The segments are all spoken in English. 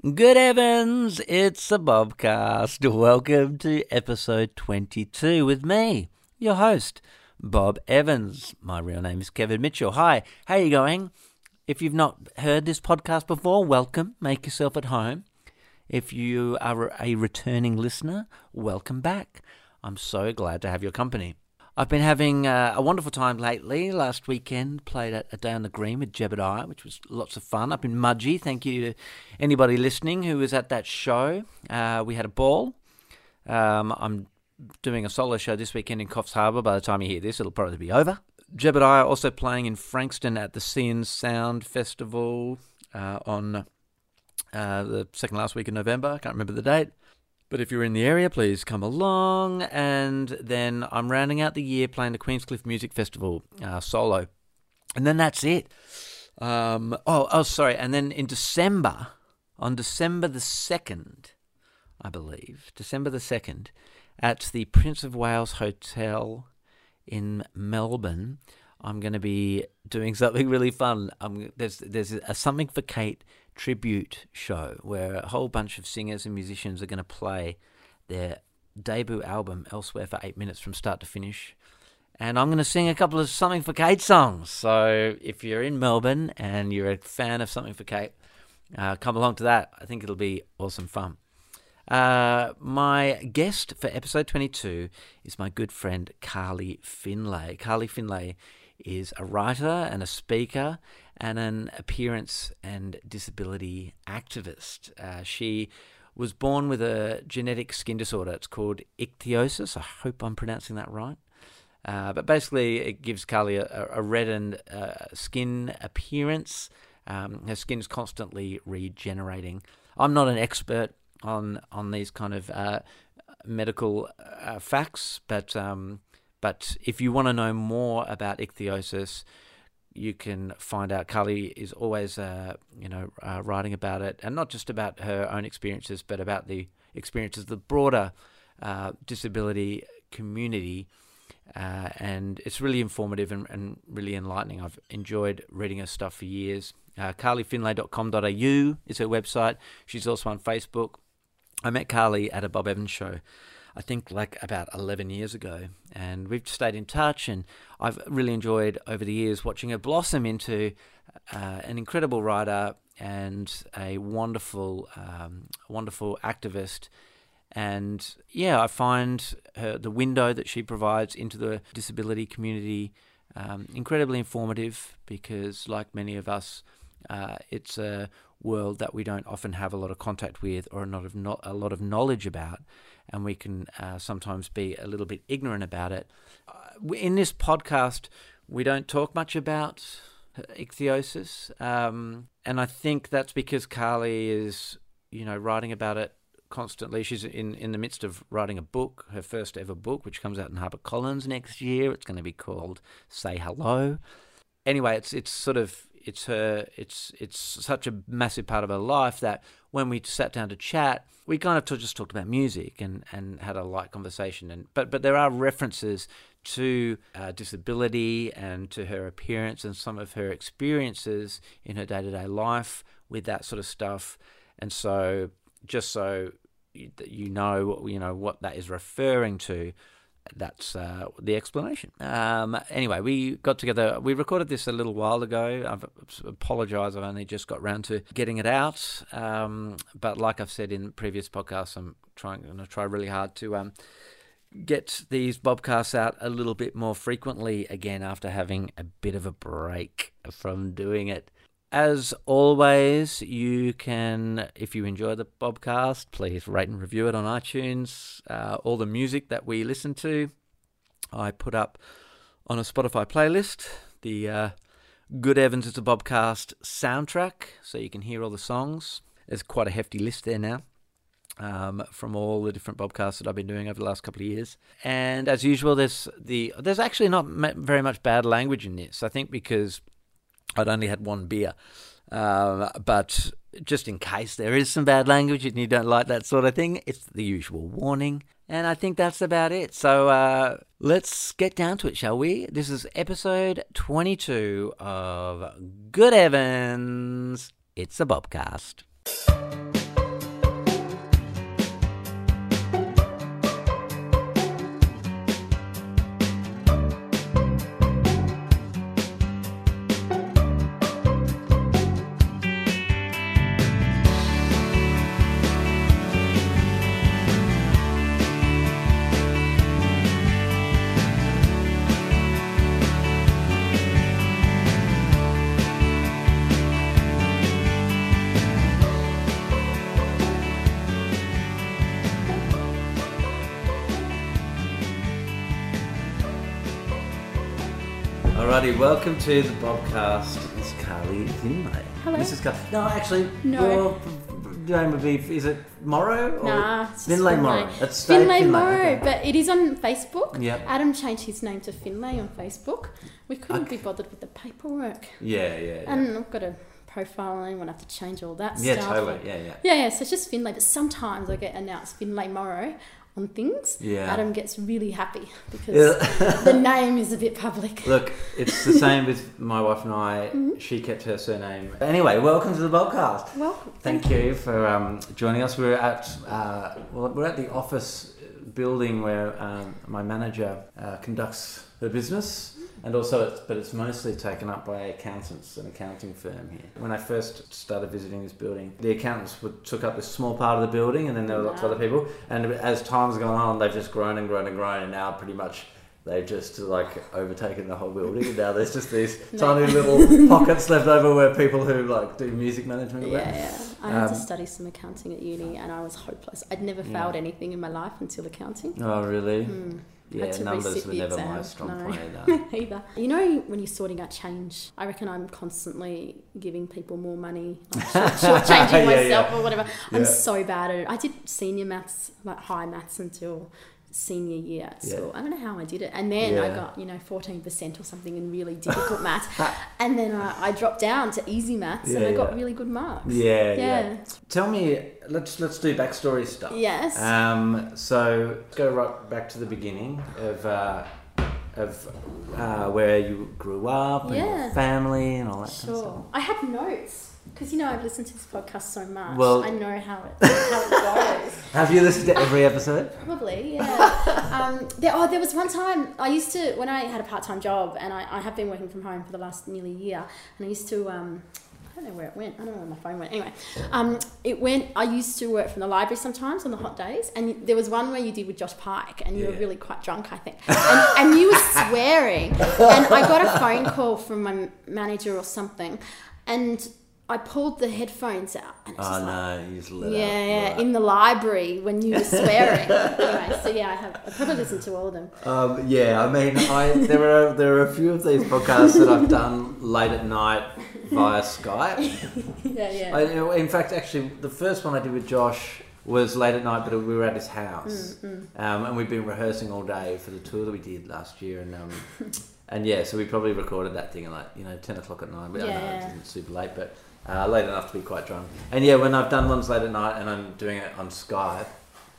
Good Evans, it's a Bobcast. Welcome to episode 22 with me, your host, Bob Evans. My real name is Kevin Mitchell. Hi, how you going? If you've not heard this podcast before, welcome. Make yourself at home. If you are a returning listener, welcome back. I'm so glad to have your company. I've been having uh, a wonderful time lately. Last weekend, played a day on the green with Jebediah, which was lots of fun up in Mudgee. Thank you to anybody listening who was at that show. Uh, we had a ball. Um, I'm doing a solo show this weekend in Coffs Harbour. By the time you hear this, it'll probably be over. Jebediah also playing in Frankston at the Sea Sound Festival uh, on uh, the second last week in November. I can't remember the date. But if you're in the area, please come along. And then I'm rounding out the year playing the Queenscliff Music Festival uh, solo. And then that's it. Um, oh, oh, sorry. And then in December, on December the 2nd, I believe, December the 2nd, at the Prince of Wales Hotel in Melbourne, I'm going to be doing something really fun. I'm, there's there's a Something for Kate tribute show where a whole bunch of singers and musicians are going to play their debut album elsewhere for eight minutes from start to finish. And I'm going to sing a couple of Something for Kate songs. So if you're in Melbourne and you're a fan of Something for Kate, uh, come along to that. I think it'll be awesome fun. Uh, my guest for episode 22 is my good friend Carly Findlay. Carly Findlay is a writer and a speaker and an appearance and disability activist. Uh, she was born with a genetic skin disorder. It's called ichthyosis. I hope I'm pronouncing that right. Uh, but basically, it gives Carly a, a reddened uh, skin appearance. Um, her skin's constantly regenerating. I'm not an expert on on these kind of uh, medical uh, facts, but um, but if you want to know more about ichthyosis, you can find out. Carly is always, uh, you know, uh, writing about it, and not just about her own experiences, but about the experiences of the broader uh, disability community. Uh, and it's really informative and, and, really enlightening. I've enjoyed reading her stuff for years. Uh, CarlyFindlay.com.au is her website. She's also on Facebook. I met Carly at a Bob Evans show I think like about 11 years ago. And we've stayed in touch, and I've really enjoyed over the years watching her blossom into uh, an incredible writer and a wonderful, um, wonderful activist. And yeah, I find her, the window that she provides into the disability community um, incredibly informative because, like many of us, uh, it's a world that we don't often have a lot of contact with or not of not a lot of knowledge about and we can uh, sometimes be a little bit ignorant about it. Uh, in this podcast, we don't talk much about ichthyosis, um, and I think that's because Carly is, you know, writing about it constantly. She's in, in the midst of writing a book, her first ever book, which comes out in HarperCollins next year. It's going to be called Say Hello. Anyway, it's it's sort of it's her it's it's such a massive part of her life that when we sat down to chat, we kind of just talked about music and, and had a light conversation. And but but there are references to uh, disability and to her appearance and some of her experiences in her day to day life with that sort of stuff. And so just so you know you know what that is referring to that's uh, the explanation. Um, anyway, we got together. We recorded this a little while ago. I apologise. I've only just got round to getting it out. Um, but like I've said in previous podcasts, I'm trying to try really hard to um, get these bobcasts out a little bit more frequently again after having a bit of a break from doing it. As always, you can, if you enjoy the podcast, please rate and review it on iTunes. Uh, all the music that we listen to, I put up on a Spotify playlist. The uh, Good Evans is a Bobcast soundtrack, so you can hear all the songs. There's quite a hefty list there now. Um, from all the different bobcasts that I've been doing over the last couple of years. And as usual, there's the there's actually not very much bad language in this. I think because I'd only had one beer. Um, but just in case there is some bad language and you don't like that sort of thing, it's the usual warning. And I think that's about it. So uh, let's get down to it, shall we? This is episode 22 of Good Evans. It's a Bobcast. Welcome to the podcast. It's Carly Findlay. Hello. Mrs. Carly. No, actually, No. your name would be, is it Morrow? Or Nah, it's Findlay Findlay. Morrow. That's stayed Findlay Findlay. Morrow, okay. but it is on Facebook. Yeah. Adam changed his name to Findlay on Facebook. We couldn't Okay. be bothered with the paperwork. Yeah, yeah, yeah. And I've got a profile and I want to have to change all that yeah, stuff. totally. Yeah, yeah. Yeah, yeah, so it's just Findlay. But sometimes I get announced Findlay Morrow on things. Yeah. Adam gets really happy because the name is a bit public. Look, it's the same with my wife and I. Mm-hmm. She kept her surname. Anyway, welcome to the podcast. Welcome. Thank you for um, joining us. We're at uh, well, we're at the office building where um, my manager uh, conducts her business, and also, it's, but it's mostly taken up by accountants, an accounting firm here. When I first started visiting this building, the accountants would, took up this small part of the building, and then there were lots of other people. And as time's gone on, they've just grown and grown and grown, and now pretty much. They've just like overtaken the whole building, and now there's just these tiny little pockets left over where people who like do music management. Yeah, yeah. I had to Um, study some accounting at uni and I was hopeless. I'd never Yeah. failed anything in my life until accounting. Oh, really? Hmm. Yeah, numbers were never exam. my strong No. point either. either. You know, when you're sorting out change, I reckon I'm constantly giving people more money, like short, shortchanging Yeah, myself yeah. or whatever. I'm so bad at it. I did senior maths, like high maths, until senior year at Yeah. school. I don't know how I did it. And then I got, you know, 14% or something in really difficult maths. And then I, I dropped down to easy maths and I got yeah. really good marks. Yeah, yeah, Yeah. Tell me, let's let's do backstory stuff. Yes. Um, so let's go right back to the beginning of uh, of uh, where you grew up and your family and all that kind of Sure. stuff. I had notes. Because, you know, I've listened to this podcast so much. Well- I know how it, how it goes. Have you listened to every episode? Probably, yeah. um, there, oh, there was one time I used to when I had a part time job, and I, I have been working from home for the last nearly year, and I used to. Um, I don't know where it went. I don't know where my phone went. Anyway, um, it went. I used to work from the library sometimes on the hot days, and there was one where you did with Josh Pike, and you were really quite drunk, I think, and, and you were swearing, and I got a phone call from my manager or something, and I pulled the headphones out, and it was Oh just like, no, you just let yeah, yeah, Right. in the library when you were swearing. anyway, so yeah, I have. I probably listened to all of them. Um, yeah, I mean, I there are there are a few of these podcasts that I've done late at night via Skype. Yeah, yeah. I, in fact, actually, the first one I did with Josh was late at night, but we were at his house, Mm, um, and we've been rehearsing all day for the tour that we did last year, and um, and yeah, so we probably recorded that thing at like you know ten o'clock at night. But I know Yeah. it isn't super late, but uh, late enough to be quite drunk. And yeah, when I've done ones late at night and I'm doing it on Skype,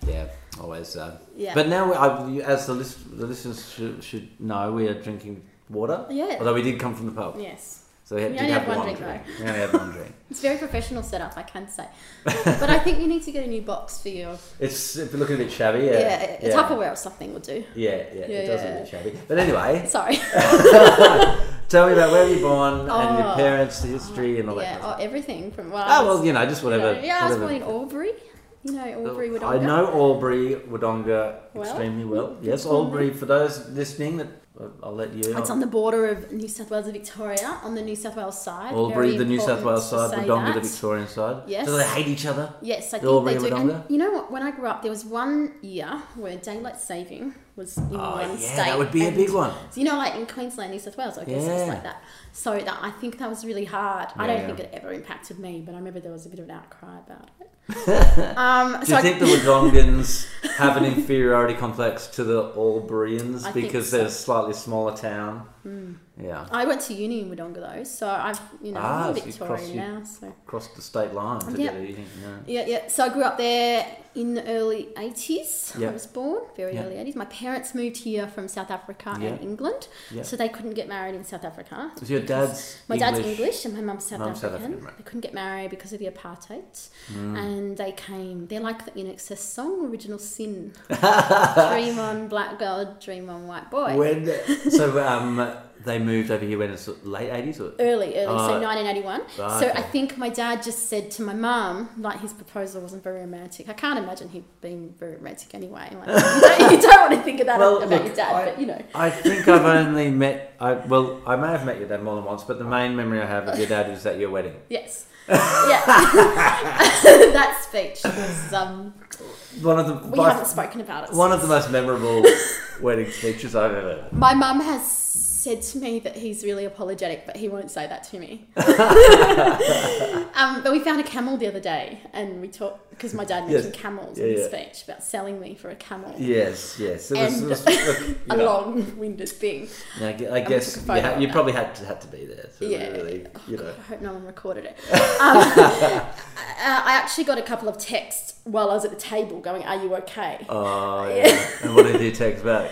yeah, always. Uh, yeah. But now, we- I, as the, list, the listeners should, should know, we are drinking water. yeah. Although we did come from the pub, yes, so we had, We only have had one one drink, drink. We only had one drink. it's very professional setup, I can say. but I think you need to get a new box for your It's looking a bit shabby, yeah. yeah, a Tupperware or something will do. Yeah, yeah, Yeah, it does look a bit shabby. But anyway, Sorry. tell me about where you were born and your Oh. parents, the history, and all that. yeah, oh, everything from ah, well, Oh well, you know, just whatever. you know, yeah, I was born in Albury. You know Albury, Wodonga. I know Albury, Wodonga Well, extremely well. Yes, Albury. For those listening, that uh, I'll let you. It's on the border of New South Wales and Victoria, on the New South Wales side. Albury, Very the New South Wales side, Wodonga, the. Victorian side. Yes. Do they hate each other? Yes, I think Albury they do. and And you know what? When I grew up, there was one year where daylight saving was in Oh one yeah, state. that would be a big one. So, you know, like in Queensland, New South Wales, I guess Yeah. was like that. So that I think that was really hard. I don't think it ever impacted me, but I remember there was a bit of an outcry about it. um, Do so you I- think the Wodongans have an inferiority complex to the Alburyans I because so. they're a slightly smaller town? Mm. Yeah, I went to uni in Wodonga though, so I've you know Ah, I'm so Victorian crossed- now. So across the state line to get eating. Yeah. yeah, yeah. So I grew up there in the early eighties. Yeah. I was born very Yeah. early eighties. My parents moved here from South Africa Yeah. and England, so they couldn't get married in South Africa. Was your dad's My English? dad's English and my mum's South Mum's South African. African, right. They couldn't get married because of the apartheid, Mm. and they came. They're like the INXS song, "Original Sin." dream on black girl, dream on white boy. When so um they moved over here when it's late eighties or Early, early, Oh, so 1981. right, so okay. I think my dad just said to my mum, like his proposal wasn't very romantic. I can't imagine he'd very romantic anyway. Like, you, don't, you don't want to think of that Well, about look, your dad, I- but you know. I think I've only met I well I may have met your dad more than once, but the main memory I have of your dad is at your wedding. Yes. yeah. that speech was, um, One of the we by- haven't spoken about it. one of the most memorable wedding speeches I've ever heard. My mum has said to me that he's really apologetic, but he won't say that to me. um, but we found a camel the other day, and we talked because my dad Yes. mentioned camels Yeah, in his yeah. speech about selling me for a camel. Yes, yes. It was, And it was- A know, long-winded thing. I I guess you, ha- you probably had to, had to be there. To Yeah. really, you know. I hope no one recorded it. Um, uh, I actually got a couple of texts while I was at the table going, "Are you okay?" Oh, yeah. and what did you text back?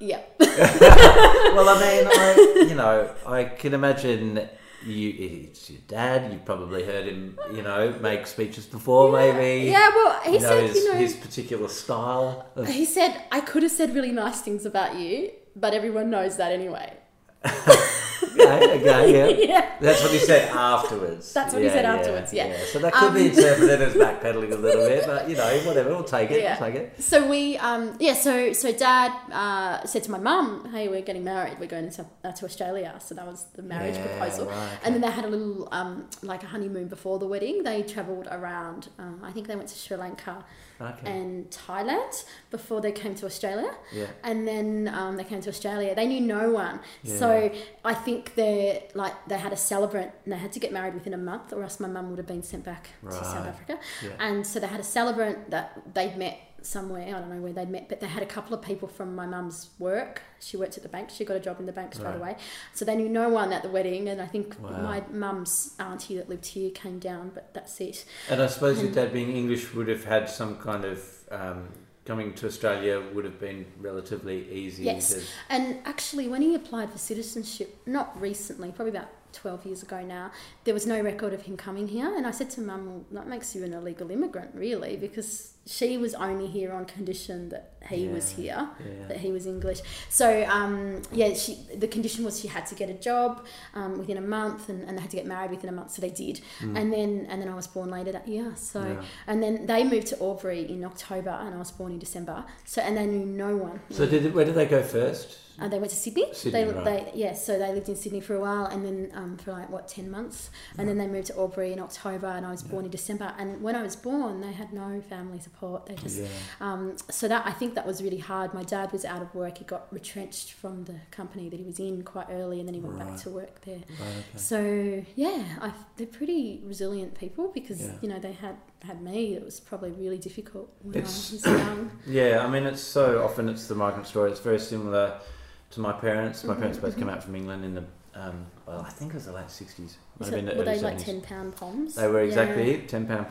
Yeah. Well, I mean, I, you know, I can imagine you. It's your dad. You've probably heard him, you know, make speeches before, maybe. Yeah. Well, he you know, said, his, you know, his particular style. Of, he said I could have said really nice things about you, but everyone knows that anyway. okay, okay, yeah. yeah. That's what he said afterwards. That's what he said afterwards, yeah. So that could be Um, interpreted as backpedaling a little bit, but you know, whatever. We'll take it. Yeah. We'll take it. So we, um, yeah. So so dad uh, said to my mum, "Hey, we're getting married. We're going to uh, to Australia." So that was the marriage Yeah, proposal. right, okay. And then they had a little um, like a honeymoon before the wedding. They travelled around. Um, I think they went to Sri Lanka Okay. and Thailand before they came to Australia. Yeah. And then um, they came to Australia. They knew no one, so I think they like they had a celebrant and they had to get married within a month, or else my mum would have been sent back to South Africa. Yeah. And so they had a celebrant that they'd met somewhere. I don't know where they'd met, but they had a couple of people from my mum's work. She worked at the bank. She got a job in the bank straight Right. away. So they knew no one at the wedding. And I think Wow. my mum's auntie that lived here came down, but that's it. And I suppose your dad, being English, would have had some kind of um, coming to Australia would have been relatively easy. Yes. To, And actually, when he applied for citizenship, not recently, probably about 12 years ago now, there was no record of him coming here. And I said to mum, well, that makes you an illegal immigrant, really, because she was only here on condition that he was here, yeah. that he was English. So, um, yeah, she, the condition was she had to get a job um, within a month and, and they had to get married within a month. So they did. And then and then I was born later that year. So, Mm. Yeah. and then they moved to Albury in October and I was born in December. So, and they knew no one. so did where did they go first? Uh, they went to Sydney. Sydney, they, right. they, yeah, so they lived in Sydney for a while, and then um, for like what ten months, and then they moved to Albury in October, and I was born in December. And when I was born, they had no family support. They just, Yeah. um, so that I think that was really hard. My dad was out of work; he got retrenched from the company that he was in quite early, and then he went Right. back to work there. Okay. So yeah, I, they're pretty resilient people because Yeah. you know they had had me. It was probably really difficult when It's- I was young. Yeah, I mean, it's so often it's the migrant story. It's very similar to my parents. My Mhm, parents both mhm. came out from England in the um, well, I think it was the late sixties. So, were they like ten pound poms? They were Yeah. exactly ten pound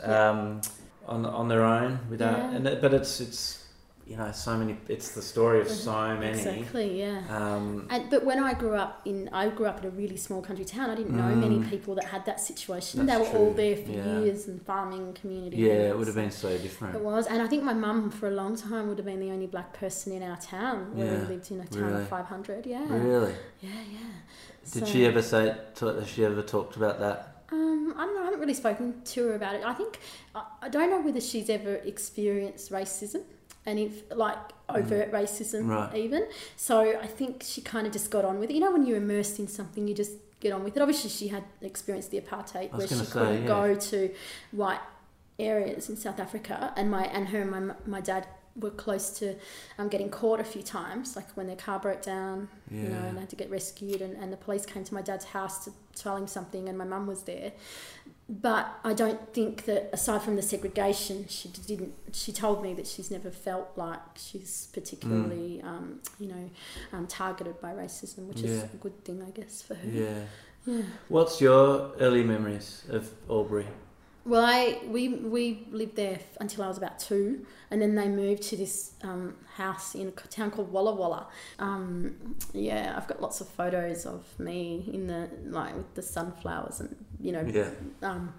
Yeah. um, on on their own without, Yeah. and it, but it's it's you know so many. It's the story of so many. Exactly, yeah. Um, And, but when I grew up in, I grew up in a really small country town. I didn't know many Mm. people that had that situation. They were all there for yeah. years and farming community. yeah, it would have been so different. It was, and I think my mum for a long time would have been the only black person in our town. Where Yeah, we lived in a town really. of five hundred. Yeah, Really? yeah, yeah. Did So- she ever say? Has she ever talked about that? Um, I don't know. I haven't really spoken to her about it. I think I, I don't know whether she's ever experienced racism, and if like overt racism, Mm. Right. even. So I think she kind of just got on with it. You know, when you're immersed in something, you just get on with it. Obviously, she had experienced the apartheid where she say, couldn't yeah. go to white areas in South Africa, and my and her and my my dad were close to um, getting caught a few times, like when their car broke down, you know, and they had to get rescued, and, and the police came to my dad's house to tell him something, and my mum was there. But I don't think that aside from the segregation, she didn't. She told me that she's never felt like she's particularly, um, you know, um, targeted by racism, which is a good thing, I guess, for her. Yeah. Yeah. What's your early memories of Albury? Well, I we we lived there until I was about two, and then they moved to this um, house in a town called Walla Walla. Um, yeah, I've got lots of photos of me in the like with the sunflowers and you know Yeah. um,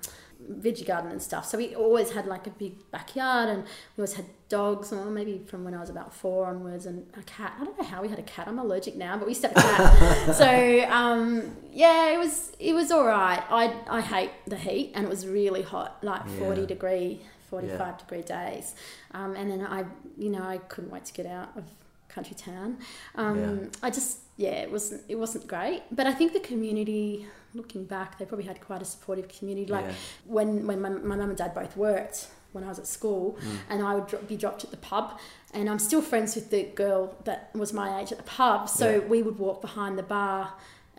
veggie garden and stuff. So we always had like a big backyard, and we always had dogs, or maybe from when I was about four onwards, and a cat. I don't know how we had a cat. I'm allergic now, but we to have a cat. so um, yeah, it was it was all right. I I hate the heat, and it was really hot, like Yeah. forty degree. 45 degree days um, and then I you know I couldn't wait to get out of country town um, Yeah. I just yeah it wasn't it wasn't great but I think the community looking back they probably had quite a supportive community like yeah. when when my, my mum and dad both worked when I was at school, Mm. and I would dro- be dropped at the pub. And I'm still friends with the girl that was my age at the pub, so Yeah. we would walk behind the bar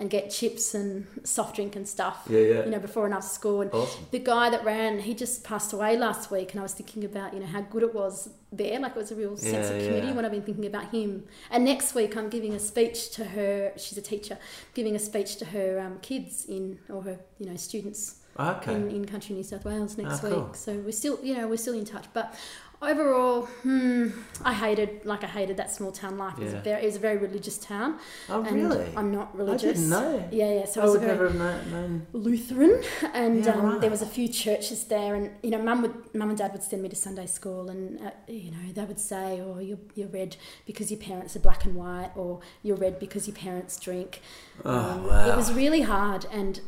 and get chips and soft drink and stuff. Yeah, yeah. You know, before and after school. And Awesome. the guy that ran, he just passed away last week, and I was thinking about you know how good it was there. Like it was a real sense Yeah, of community yeah. when I've been thinking about him. And next week, I'm giving a speech to her. She's a teacher, giving a speech to her um, kids in or her you know students Okay. in, in country New South Wales next Ah, week. So we're still, you know, we're still in touch. But overall, hmm, I hated, like I hated that small town life. It was, a Yeah. very, it was a very religious town. oh, and really? I'm not I religious. didn't know. Yeah, yeah. So I it was a would very never have known. known. Lutheran, and Yeah, um, right. there was a few churches there, and you know, mum would, mum and dad would send me to Sunday school, and uh, you know, they would say, "Oh, you're you're red because your parents are black and white, or you're red because your parents drink." Oh, Um, wow. It was really hard, and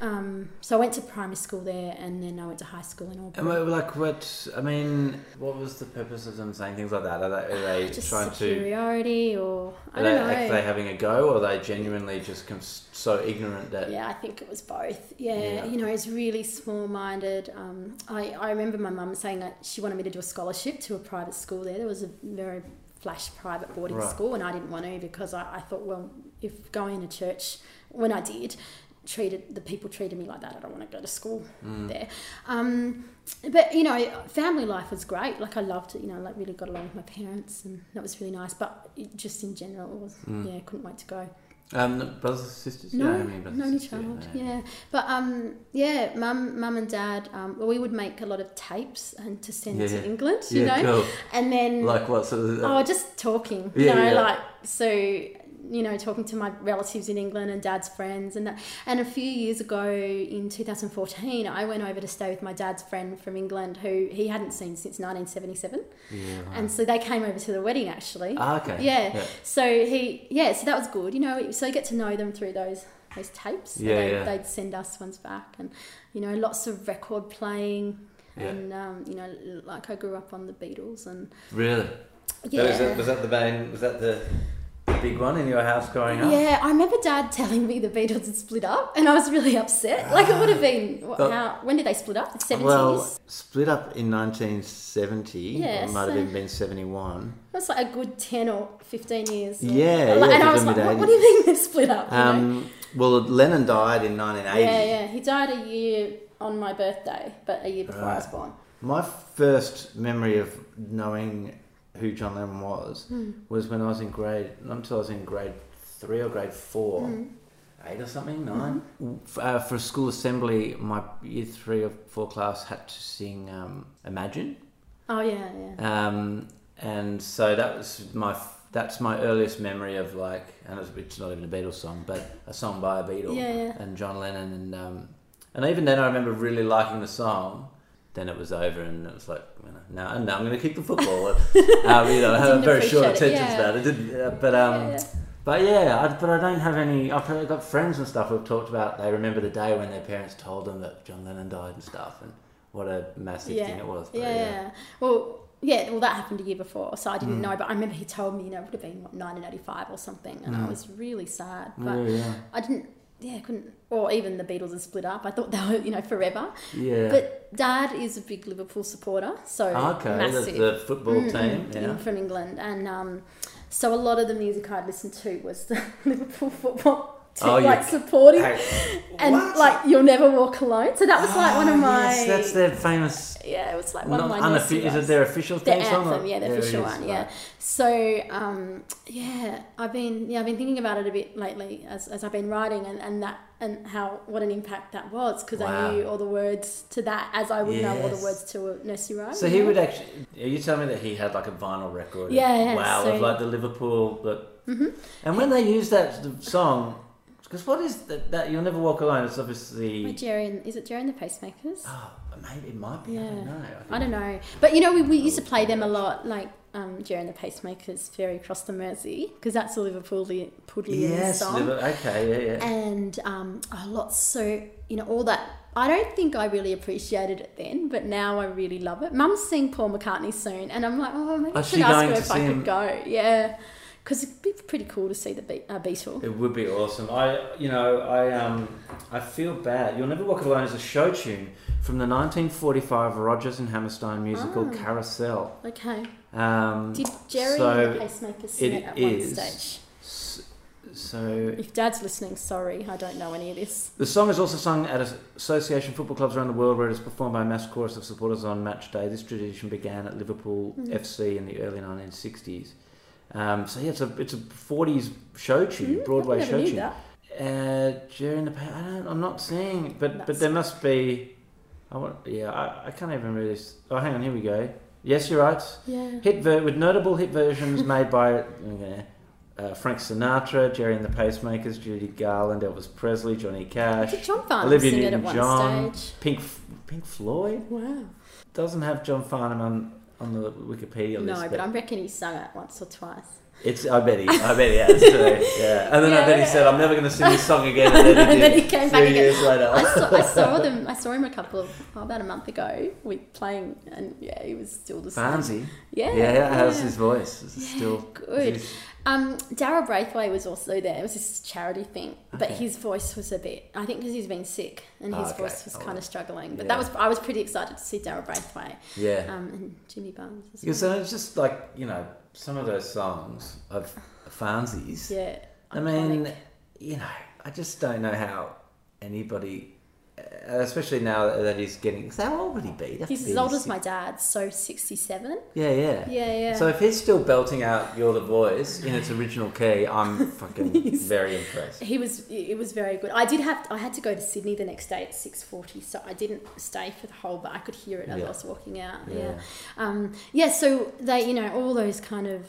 um, so I went to primary school there, and then I went to high school in And what- like what? I mean, what was the purpose of them saying things like that? Are they, are they Just trying to? superiority, or I Are don't they, know. are they having a go, or are they genuinely just so ignorant that? Yeah, I think it was both. Yeah, Yeah. you know, it's really small minded. Um, I, I remember my mum saying that she wanted me to do a scholarship to a private school there. There was a very flash private boarding Right. school, and I didn't want to because I, I thought, well, if going to church, when I did, treated the people treated me like that, I don't want to go to school Mm. there. Um, but you know, family life was great. Like I loved it. You know, like really got along with my parents, and that was really nice. But it, just in general, it was Mm. yeah, couldn't wait to go. Um, brothers and sisters? No, don't have brothers no only child. Yeah, but um, yeah, mum, mum and dad. Um, well, we would make a lot of tapes and to send Yeah, to. England. You Yeah, know, cool. and then Like what sort of? oh, just talking. You know, yeah. like so. You know, talking to my relatives in England and dad's friends, and that. And a few years ago, in 2014, I went over to stay with my dad's friend from England, who he hadn't seen since 1977, yeah, right. and so they came over to the wedding actually. ah, okay. Yeah. yeah. So he, yeah, so that was good. You know, so you get to know them through those those tapes. Yeah, they, yeah. They'd send us ones back, and you know, lots of record playing, Yeah. and um, you know, like I grew up on the Beatles, and Really? yeah. was, that, was that the band? Was that the, the big one in your house growing up? yeah, I remember Dad telling me the Beatles had split up, and I was really upset. Like it would have been what, But- how? When did they split up? The seventies. Well, split up in 1970. Yeah, It might have even been 71. That's like a good ten or fifteen years. Yeah, Like, yeah, and I was like, what, what do you mean they split up? Um, well, Lennon died in 1980. Yeah, yeah. He died a year on my birthday, but a year before I was born. My first memory of knowing who John Lennon was Hmm. was when I was in grade, not until I was in grade three or grade four, Hmm. eight or something, 9 F- Uh, for a school assembly, my year three or four class had to sing um, Imagine. Oh yeah, yeah. Um, and so that was my that's my earliest memory of like, and it's, it's not even a Beatles song, but a song by a Beatle Yeah, yeah. and John Lennon, and um, and even then I remember really liking the song. Then it was over, and it was like, you know, now, now I'm going to kick the football. um, you know, I have a very short attention yeah. span. I didn't, uh, but um, Yeah, but yeah, I, but I don't have any. I've got friends and stuff who've talked about. They remember the day when their parents told them that John Lennon died and stuff, and what a massive yeah. thing it was. But yeah, yeah. Well, yeah. Well, that happened a year before, so I didn't Mm. know. But I remember he told me, you know, it would have been what, 1985 or something, and I was really sad. But Mm. yeah, yeah. I didn't. Yeah, I couldn't. Or even the Beatles are split up. I thought they were, you know, forever. Yeah. But Dad is a big Liverpool supporter, so okay, massive. the, the football Mm, team. Yeah. from England, and um, so a lot of the music I'd listened to was the Liverpool football team, Oh, like supporting, and like "You'll Never Walk Alone." So that was like one of Ah, my. Yes, that's their famous. yeah, it was like one of my. unoffi- is it their official the theme song? or- anthem, yeah, the There official is, one, yeah. right. So, um, yeah, I've been yeah, I've been thinking about it a bit lately as, as I've been writing, and, and that and how what an impact that was because Wow. I knew all the words to that as I would know all the words to a nursery rhyme. So he know? would actually. Are you telling me that he had like a vinyl record? Yeah, yeah, Wow, so- of like the Liverpool. But, Mm-hmm. And when they use that song, because what is that, that? You'll never walk alone. It's obviously. By Gerry and, is it Gerry and the Pacemakers? Oh, maybe it might be. I Yeah. don't know. I don't know, but you know we, we used to play them a lot, like um, Gerry and the Pacemakers, "Ferry Across the Mersey," because that's a Liverpoolian Pudlian Yes. song. Liver- okay. Yeah. Yeah. and um, a lot. So you know all that. I don't think I really appreciated it then, but now I really love it. Mum's seeing Paul McCartney soon, and I'm like, oh, maybe I Is should she ask going her to if see I him? could go. Yeah, because it'd be pretty cool to see the Be- uh, Beatle. It would be awesome. I, you know, I um, I feel bad. You'll Never Walk it Alone is a show tune from the 1945 Rodgers and Hammerstein musical Ah. Carousel. Okay. Um, Did Gerry so the pacemaker sing it it, at is- one stage? s- so If Dad's listening, sorry, I don't know any of this. the song is also sung at association football clubs around the world, where it is performed by a mass chorus of supporters on match day. This tradition began at Liverpool Mm. FC in the early 1960s. Um, so yeah, it's a it's a 40s show tune, Mm, Broadway show tune. that. Uh, during the I don't, I'm not seeing, but but there must be. I want, yeah, I, I can't even really. s- Oh, hang on, here we go. Yes, you're right. Yeah. Hit ver- with notable hit versions made by uh, Frank Sinatra, Gerry and the Pacemakers, Judy Garland, Elvis Presley, Johnny Cash, John Farnham Olivia sing it at one Newton-John. Pink Pink Floyd. Wow. Doesn't have John Farnham on on the Wikipedia list. No, but I reckon he sung it once or twice. It's. I bet he. I bet he has too. Yeah. And then I bet he said, "I'm never going to sing this song again." And then he, And then he came back again. years later. I saw, I saw them. I saw him a couple of oh, about a month ago. We playing, and yeah, he was still the same. Fancy. Yeah, Yeah, how's his voice? Is it Yeah, still good. is- Um, Daryl Braithwaite was also there. It was this charity thing, but Okay. his voice was a bit. I think because he's been sick and his Oh, okay. voice was Oh, kind of struggling. But yeah. that was I was pretty excited to see Daryl Braithwaite Yeah. um, and Jimmy Barnes. As Because well. then it's just like you know some of those songs of Farnsies. Yeah, I mean, iconic. you know, I just don't know how anybody, especially now that he's getting. 'cause How old would he be? He's be as old as my dad, so sixty-seven. Yeah, yeah. Yeah, yeah. So if he's still belting out "You're the Voice" in its original key, I'm fucking very impressed. He was. It was very good. I did have. I had to go to Sydney the next day at six forty, so I didn't stay for the whole. But I could hear it as Yeah. I was walking out. Yeah. Yeah. Um, yeah. So they, you know, all those kind of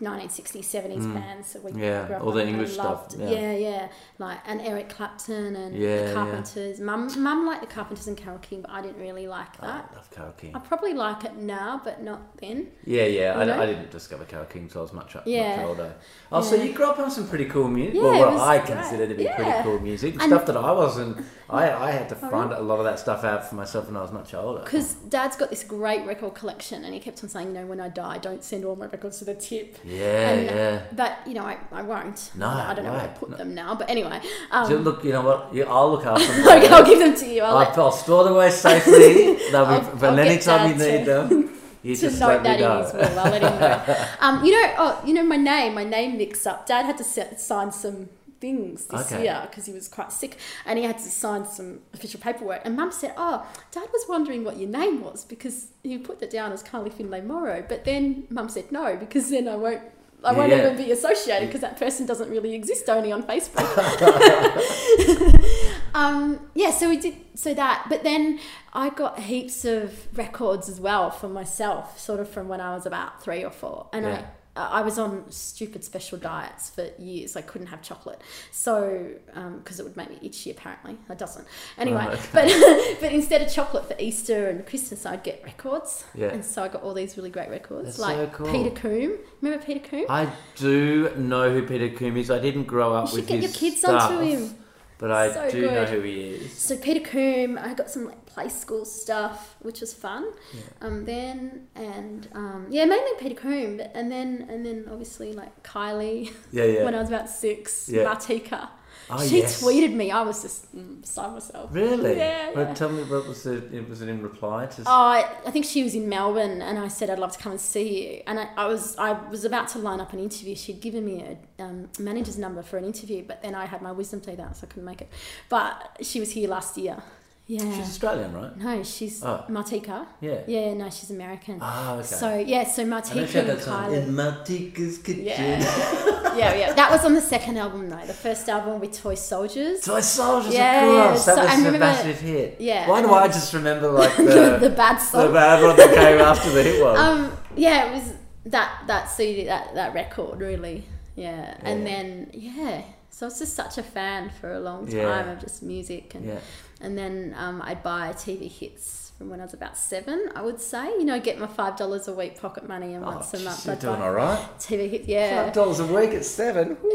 1960s, 70s Mm. bands that we Yeah, grew up all the English stuff, yeah. Yeah. yeah, Like and Eric Clapton and yeah. the Carpenters. Mum, mum liked the Carpenters and Carole King, but I didn't really like that. I love Carole King. I probably like it now, but not then. Yeah, yeah. I, I didn't discover Carole King until I was much, Yeah. much older. Oh, so you grew up on some pretty cool music. Yeah, well, what I great. consider to be pretty cool music. And- stuff that I wasn't. I, I had to Oh, find a lot of that stuff out for myself when I was much older. Because Dad's got this great record collection, and he kept on saying, "You know, when I die, don't send all my records to the tip." Yeah, And- yeah. But you know, I, I won't. No, I don't know where I put no. them now. But anyway, um, So look, you know what? Yeah, I'll look after them. I'll give them to you. I'll I'll, let, I'll store them away safely. They'll be, I'll- but anytime you need them, you to just note let me that in know. his will. I'll let him know. um, you know, oh, you know, my name, my name mix up. Dad had to set, sign some things this Okay. year because he was quite sick, and he had to sign some official paperwork. And Mum said, "Oh, Dad was wondering what your name was because you put it down as Carly Findlay Morrow." But then Mum said no because then I won't. I won't yeah. even be associated because that person doesn't really exist only on Facebook. um, yeah, so we did so that, but then I got heaps of records as well for myself, sort of from when I was about three or four, and Yeah. I I was on stupid special diets for years. I couldn't have chocolate, so um, because it would make me itchy. Apparently, it doesn't. Anyway, Oh, okay. but but instead of chocolate for Easter and Christmas, I'd get records, Yeah. and so I got all these really great records, That's like so cool. Peter Coombe. Remember Peter Coombe? I do know who Peter Coombe is. I didn't grow up You should with get your kids stuff, onto him. But I So do know who he is. So Peter Coombe, I got some like play school stuff, which was fun. Yeah. Um, then and um, yeah, mainly Peter Coombe, and then and then obviously like Kylie Yeah, yeah. when I was about six. Yeah. Martika. Oh, she yes. tweeted me. I was just mm, beside myself. Really? Yeah, Well, yeah. tell me what was it? it Was it in reply to? Oh, I, I think she was in Melbourne, and I said I'd love to come and see you. And I, I was I was about to line up an interview. She'd given me a um, manager's number for an interview, but then I had my wisdom teeth out, so I couldn't make it. But she was here last year. Yeah. She's Australian, right? no, she's Oh. Martika. Yeah. Yeah, no, she's American. Ah, okay. So yeah, so I Martika and Kylie. in Martika's kitchen. Yeah, yeah, yeah. That was on the second album though. The first album with Toy Soldiers. Toy Soldiers, Yeah, of course. That so I was a remember- massive hit. yeah, Why do I then- just remember like the, the, bad the bad one that came after the hit one? Um, yeah, it was that that CD that that record really. Yeah, and then yeah. So I was just such a fan for a long time Yeah. of just music, and yeah. And then um, I'd buy TV hits from when I was about seven. I would say, you know, get my five dollars a week pocket money, and Oh, once a month you're I'd doing all right. TV hits. Yeah, Five dollars a week at seven.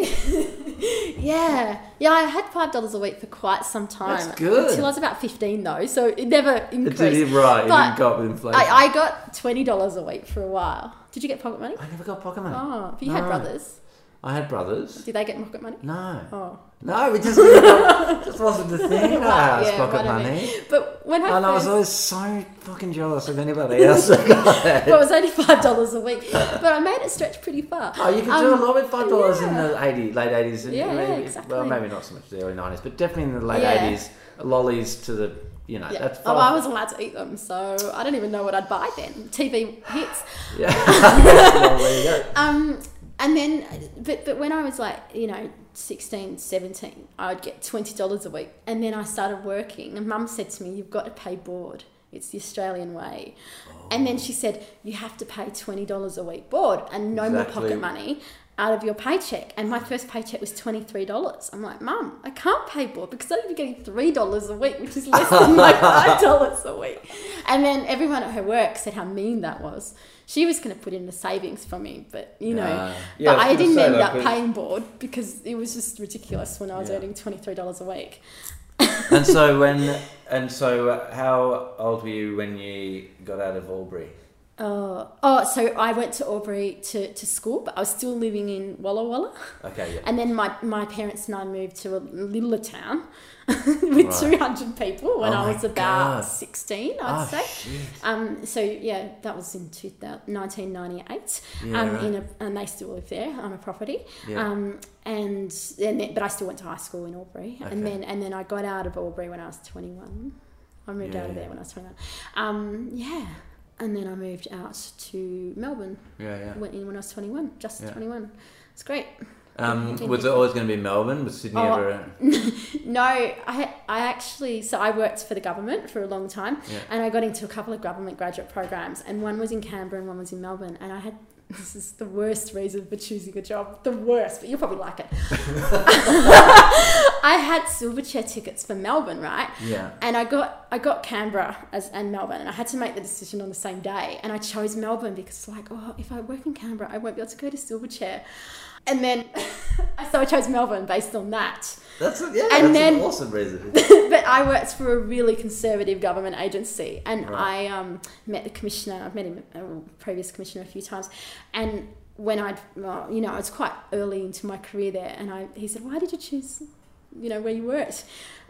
Yeah, yeah, I had five dollars a week for quite some time. That's good. Until I was about fifteen, though, so it never It increased. did right. It But didn't go up with inflation. I, I got twenty dollars a week for a while. Did you get pocket money? I never got pocket money. Oh, but you had brothers. I had brothers. Did they get pocket money? No. Oh. No, it just, it just wasn't the thing. Right, asked yeah, pocket what I mean. money. But when I And I was always so fucking jealous of anybody else well, it was only five dollars a week, but I made it stretch pretty far. Oh, you could do a Um, lot with five dollars in the eighty, late eighties, and Yeah, yeah, maybe, exactly. well, maybe not so much the early nineties, but definitely in the late Yeah. eighties, lollies to the, you know, Yeah. that's Oh. I wasn't allowed to eat them, so I don't even know what I'd buy then. TV hits. Yeah, well, there you go. Um, and then, but, but when I was like, you know, 16, 17, I would get $20 a week. And then I started working, and mum said to me, You've got to pay board. It's the Australian way. And then oh. she said, You have to pay $20 a week board and no more pocket money out of your paycheck. And my first paycheck was $23. I'm like, Mum, I can't pay board because I'm only getting $3 a week, which is less than my $5 a week. And then everyone at her work said how mean that was. She was going to put in the savings for me, but you know, Ah. Yeah, but I I, didn't end up but- paying board because it was just ridiculous when I was Yeah. earning $23 a week. and so when, and so how old were you when you got out of Albury? Uh, oh, so I went to Albury to, to school, but I was still living in Walla Walla. Okay, yeah. And then my, my parents and I moved to a littler town with Right. 200 people when Oh I was about God. 16, I'd oh, say. shit. Um, so yeah, that was in 2000, 1998, Yeah, um, right. in a, and they still live there on a property. Yeah. Um, and then, but I still went to high school in Albury, Okay. and then and then I got out of Albury when I was 21. I moved out of there when I was 21. Um, yeah, and then I moved out to Melbourne yeah, yeah. went in when I was 21, just Yeah. 21. It's great. Um, was it always going to be Melbourne? Was Sydney Oh. ever? No, I I actually so I worked for the government for a long time, Yeah. and I got into a couple of government graduate programs, and one was in Canberra and one was in Melbourne, and I had. This is the worst reason for choosing a job. The worst, but you'll probably like it. I had Silverchair tickets for Melbourne, right? Yeah. And I got I got Canberra as and Melbourne, and I had to make the decision on the same day. And I chose Melbourne because it's like, oh, if I work in Canberra, I won't be able to go to Silverchair. And then, so I chose Melbourne based on that. That's a, yeah. And that's then- an awesome reason. but I worked for a really conservative government agency, and Right. I um, met the commissioner. I've met him, a previous commissioner, a few times, and when I'd, well, you know, I was quite early into my career there, and I, he said, "Why did you choose, you know, where you worked?"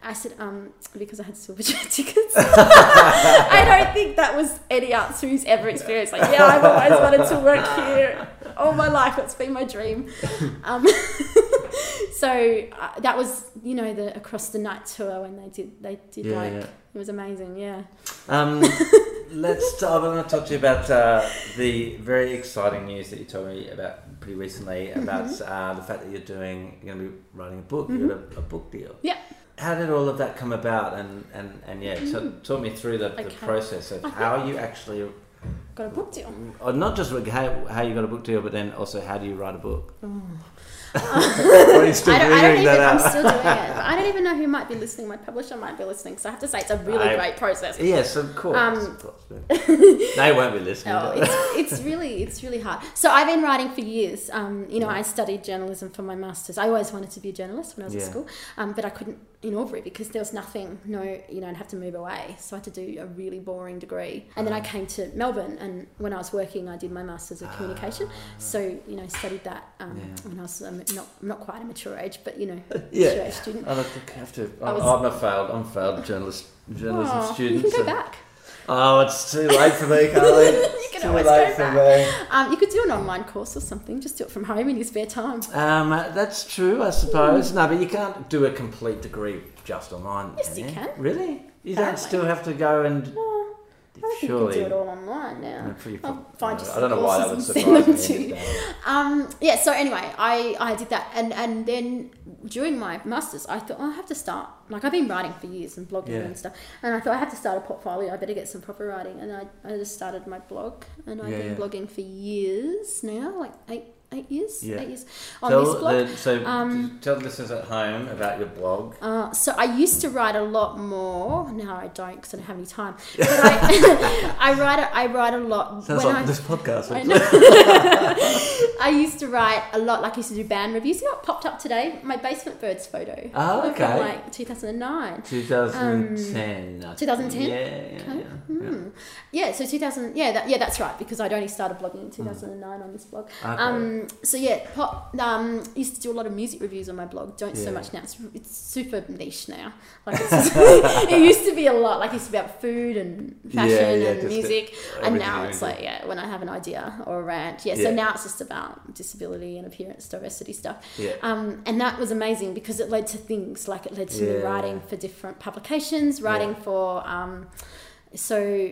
I said, um, because I had Silverchair tickets. I don't think that was any answer who's ever experienced. Like, yeah, I've always wanted to work here all my life. It's been my dream. Um, so uh, that was, you know, the across the night tour when they did, they did Yeah, like, yeah. it was amazing. Yeah. Um, let's. I want to talk to you about uh, the very exciting news that you told me about pretty recently about Mm-hmm. uh, the fact that you're doing. You're going to be writing a book. You got a, a book deal. Yeah. How did all of that come about? And and and yeah, t- talk me through the, the Mm-hmm. Process of how you actually, Got a book deal. or not just how how you got a book deal, but then also how do you write a book? Oh. or are you still I don't, I don't figuring even, that I'm out? still doing it. I don't even know who might be listening. My publisher might be listening. So I have to say it's a really I- great process. Yes, of course. Um, of course. they won't be listening. Oh, it's, it's really it's really hard. So I've been writing for years. Um, you know, I studied journalism for my masters. I always wanted to be a journalist when I was Yeah. at school, um, but I couldn't in Albury because there was nothing. No, you know, I'd have to move away. So I had to do a really boring degree, and then I came to Melbourne. And when I was working, I did my masters of communication. So you know, studied that um, Yeah. when I was um, not not quite a mature age, but you know, Yeah. mature age student. I don't have to. I I'm, was- I'm a failed. I'm failed journalist. Journalism Oh, student. you can go so- back. Oh, it's too late for me, Carly. It's can too always late go for back. me. Um, you could do an online course or something. Just do it from home in your spare time. Um, that's true, I suppose. No, but you can't do a complete degree just online. Yes, you can. Really? You don't still have to go and I think you surely. can do it all online now. Pretty I'll find you I don't know why that would surprise me. send in them this day. Um, yeah, so anyway, I, I did that. And, and then during my masters, I thought, oh, I have to start. Like, I've been writing for years and blogging Yeah. and stuff. And I thought, I have to start a portfolio. I better get some proper writing. And I, I just started my blog. And I've Yeah, been yeah. blogging for years now, like eight, eight years. Yeah. Eight years on Tell this blog. the, so Um, tell the listeners at home about your blog. Uh, so I used to write a lot more. Now I don't because I don't have any time. But I, I write. A, I write a lot. Sounds like I, this podcast. I I used to write a lot. Like I used to do band reviews. You know what popped up today? My basement birds photo. Oh, From, okay. like 2009. 2010. I think. 2010? Yeah, yeah, Okay. yeah, yeah. Hmm. Yeah, so 2000, yeah, that, yeah, that's right, because I'd only started blogging in 2009 on this blog. Okay. Um, Um, so yeah, pop, um, used to do a lot of music reviews on my blog. Don't so much now. It's, it's super niche now. Like it's it used to be a lot. Like it used to be about food and fashion Yeah, yeah, and music, and now it's like yeah, when I have an idea or a rant. Yeah, Yeah. so now it's just about disability and appearance diversity stuff. Yeah. Um, and that was amazing because it led to things like it led to me writing for different publications, writing for. Um, so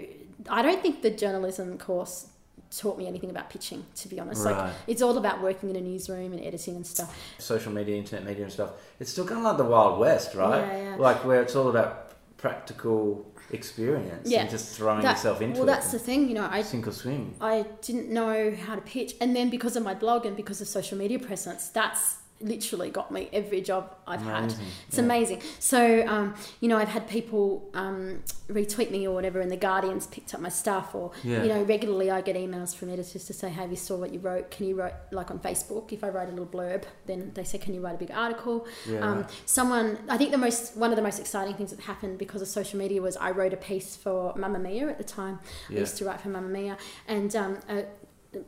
I don't think the journalism course taught me anything about pitching, to be honest. Right. Like it's all about working in a newsroom and editing and stuff. social media, internet media, and stuff. It's still kind of like the Wild West, right? Yeah, yeah. Like where it's all about practical experience Yeah. and just throwing That- yourself into well, it. Well, that's the thing, you know. I sink or swim. I didn't know how to pitch, and then because of my blog and because of social media presence, that's literally got me every job I've had. It's Yeah. amazing. So, um, you know, I've had people um, retweet me or whatever, and the Guardian's picked up my stuff, or Yeah. you know, regularly I get emails from editors to say, "Hey, we saw what you wrote. Can you write like on Facebook? If I write a little blurb, then they say, "Can you write a big article?" Yeah, um. Someone, I think the most one of the most exciting things that happened because of social media was I wrote a piece for Mamamia at the time. I used to write for Mamamia, and um, a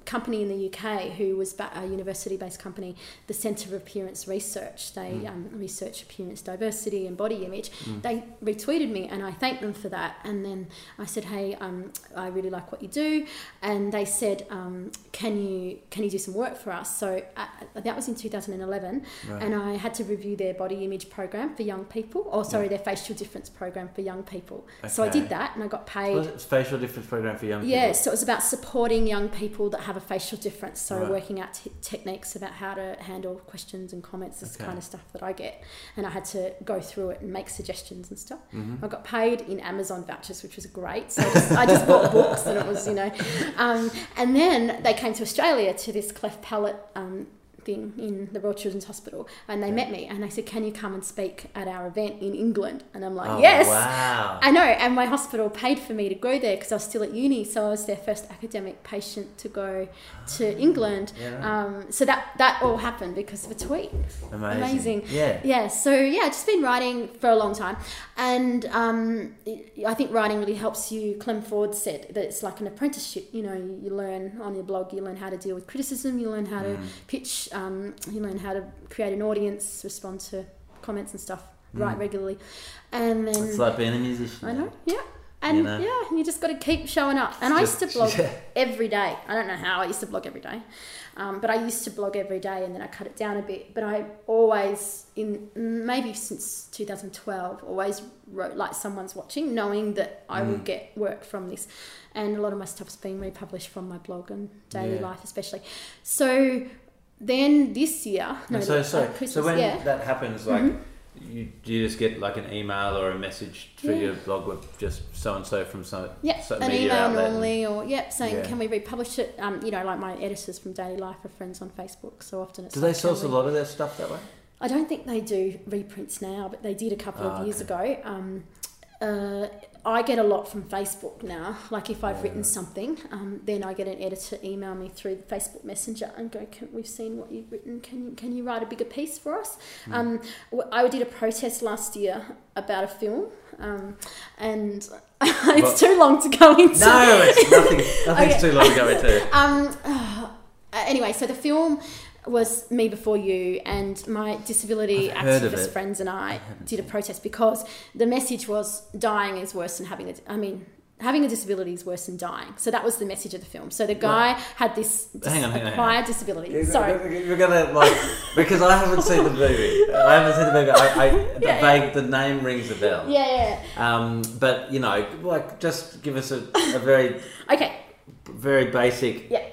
company in the UK who was a university-based company, the Centre of Appearance Research. They Mm. um, research appearance diversity and body image. Mm. They retweeted me, and I thanked them for that. And then I said, "Hey, um, I really like what you do," and they said, um, "Can you can you do some work for us?" So uh, that was in 2011, Right. and I had to review their body image program for young people, or sorry, their facial difference program for young people. So I did that, and I got paid. Facial difference program for young Yeah, people? so it was about supporting young people that have a facial difference. So Right. working out t- techniques about how to handle questions and comments, this Okay. kind of stuff that I get. And I had to go through it and make suggestions and stuff. Mhm. I got paid in Amazon vouchers, which was great. So I just, I just bought books and it was, you know. Um, and then they came to Australia to this cleft palate um, thing in the Royal Children's Hospital and they met me and they said, Can you come and speak at our event in England? And I'm like, Oh, Yes. Wow. I know, and my hospital paid for me to go there because I was still at uni, so I was their first academic patient to go to England. Yeah. Um, so that that all happened because of a tweet. Amazing. amazing. Yeah. Yeah, so yeah, I've just been writing for a long time, and um, I think writing really helps you. Clem Ford said that it's like an apprenticeship. You know, you, learn on your blog, you learn how to deal with criticism, you learn how to Mm. pitch, um, you learn how to create an audience, respond to comments and stuff, write Mm. regularly, and then It's like being a musician. I know, yeah. And You know? yeah, you just got to keep showing up. And I used to blog yeah. every day. I don't know how I used to blog every day, um, but I used to blog every day, and then I cut it down a bit. But I always, in maybe since 2012, always wrote like someone's watching, knowing that I will Mm. get work from this. And a lot of my stuff's being republished from my blog and daily Yeah. life, especially. So then this year, no, so, uh, so, so when yeah. that happens, like, Mhm. You do you just get like an email or a message through Yeah. your blog with just so and so from so, Yeah, so an email normally, or yep, saying Yeah. can we republish it? Um, you know, like my editors from Daily Life are friends on Facebook, so often it's. Do like, they source a lot of their stuff that way? I don't think they do reprints now, but they did a couple Ah, of years okay. ago. Um, uh, I get a lot from Facebook now. Like if I've Yeah. written something, um, then I get an editor email me through the Facebook Messenger and go, can, "We've seen what you've written. Can you can you write a bigger piece for us?" Hmm. Um, I did a protest last year about a film, um, and it's What? too long to go into. No, it's nothing. Nothing's Okay. too long to go into. Um, uh, anyway, so the film was Me Before You, and my disability I've activist friends and I haven't did a protest because the message was dying is worse than having a. I mean. Having a disability is worse than dying. So that was the message of the film. So the guy had this dis- Hang on, hang on, hang on. acquired disability. You're Sorry. You're gonna like because I haven't seen the movie. I haven't seen the movie. I, I the Yeah, vague the name rings a bell. Yeah, yeah. Um, but you know, like just give us a, a very. Okay. very basic. Yeah.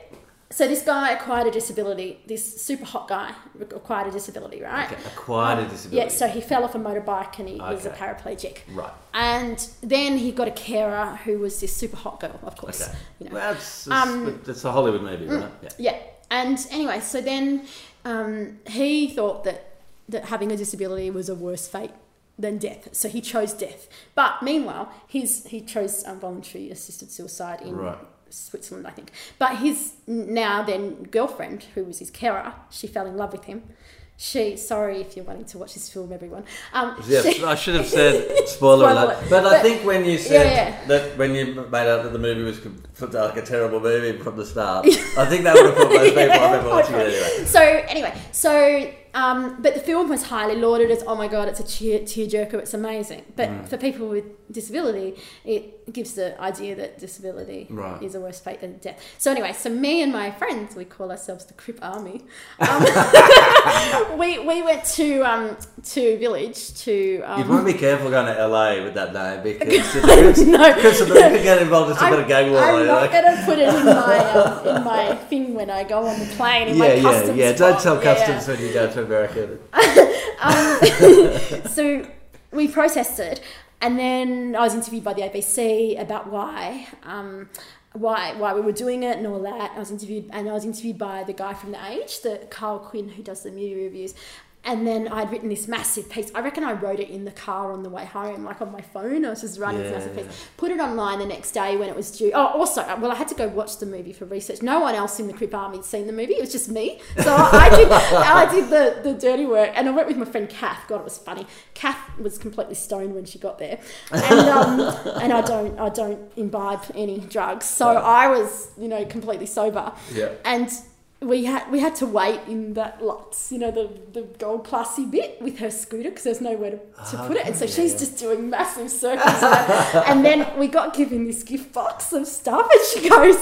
So this guy acquired a disability. This super hot guy acquired a disability, right? Okay, acquired a disability. Yeah. So he fell off a motorbike and he was a paraplegic. right. And then he got a carer who was this super hot girl, of course. Okay. You know. Well, it's, it's, Um, it's a Hollywood movie, right? Yeah. Yeah. And anyway, so then um, he thought that that having a disability was a worse fate than death, so he chose death. But meanwhile, his he chose um, voluntary assisted suicide in Right. Switzerland, I think. But his now then girlfriend, who was his carer, she fell in love with him. She, sorry if you're wanting to watch this film, everyone. Um, Yeah, she- I should have said spoiler alert. alert. But, I think when you said yeah. that when you made out that the movie was like a terrible movie from the start. I think that would have put most people. I remember watching it anyway. So anyway, so um, but the film was highly lauded as oh my god, it's a tear tearjerker, it's amazing. But Mm. for people with disability, it gives the idea that disability Right. is a worse fate than death. So anyway, so me and my friends, we call ourselves the Crip Army. Um, we we went to um, to village to. Um, You'd want to be careful going to LA with that name because Chris, no, you could get involved in some bit of gang war. I'm like- not gonna put it in my um, in my thing when I go on the plane in yeah, my yeah, customs. yeah. Don't tell Yeah, yeah. customs when you go to America. Um, so we protested, and then I was interviewed by the ABC about why. Um, why, why we were doing it and all that. I was interviewed, and I was interviewed by the guy from the Age, the Karl Quinn, who does the movie reviews. And then I'd written this massive piece. I reckon I wrote it in the car on the way home, like on my phone. I was just writing this massive piece. Put it online the next day when it was due. Oh, also, well, I had to go watch the movie for research. No one else in the Crip Army had seen the movie. It was just me. So I did, I did the, the dirty work, and I went with my friend Kath. God, it was funny. Kath was completely stoned when she got there, and um, and I don't I don't imbibe any drugs, so I was you know completely sober, Yeah. and. We had we had to wait in that lots, you know, the, the gold classy bit with her scooter because there's nowhere to, to put it, and so Okay, she's just doing massive circles. and then we got given this gift box of stuff, and she goes,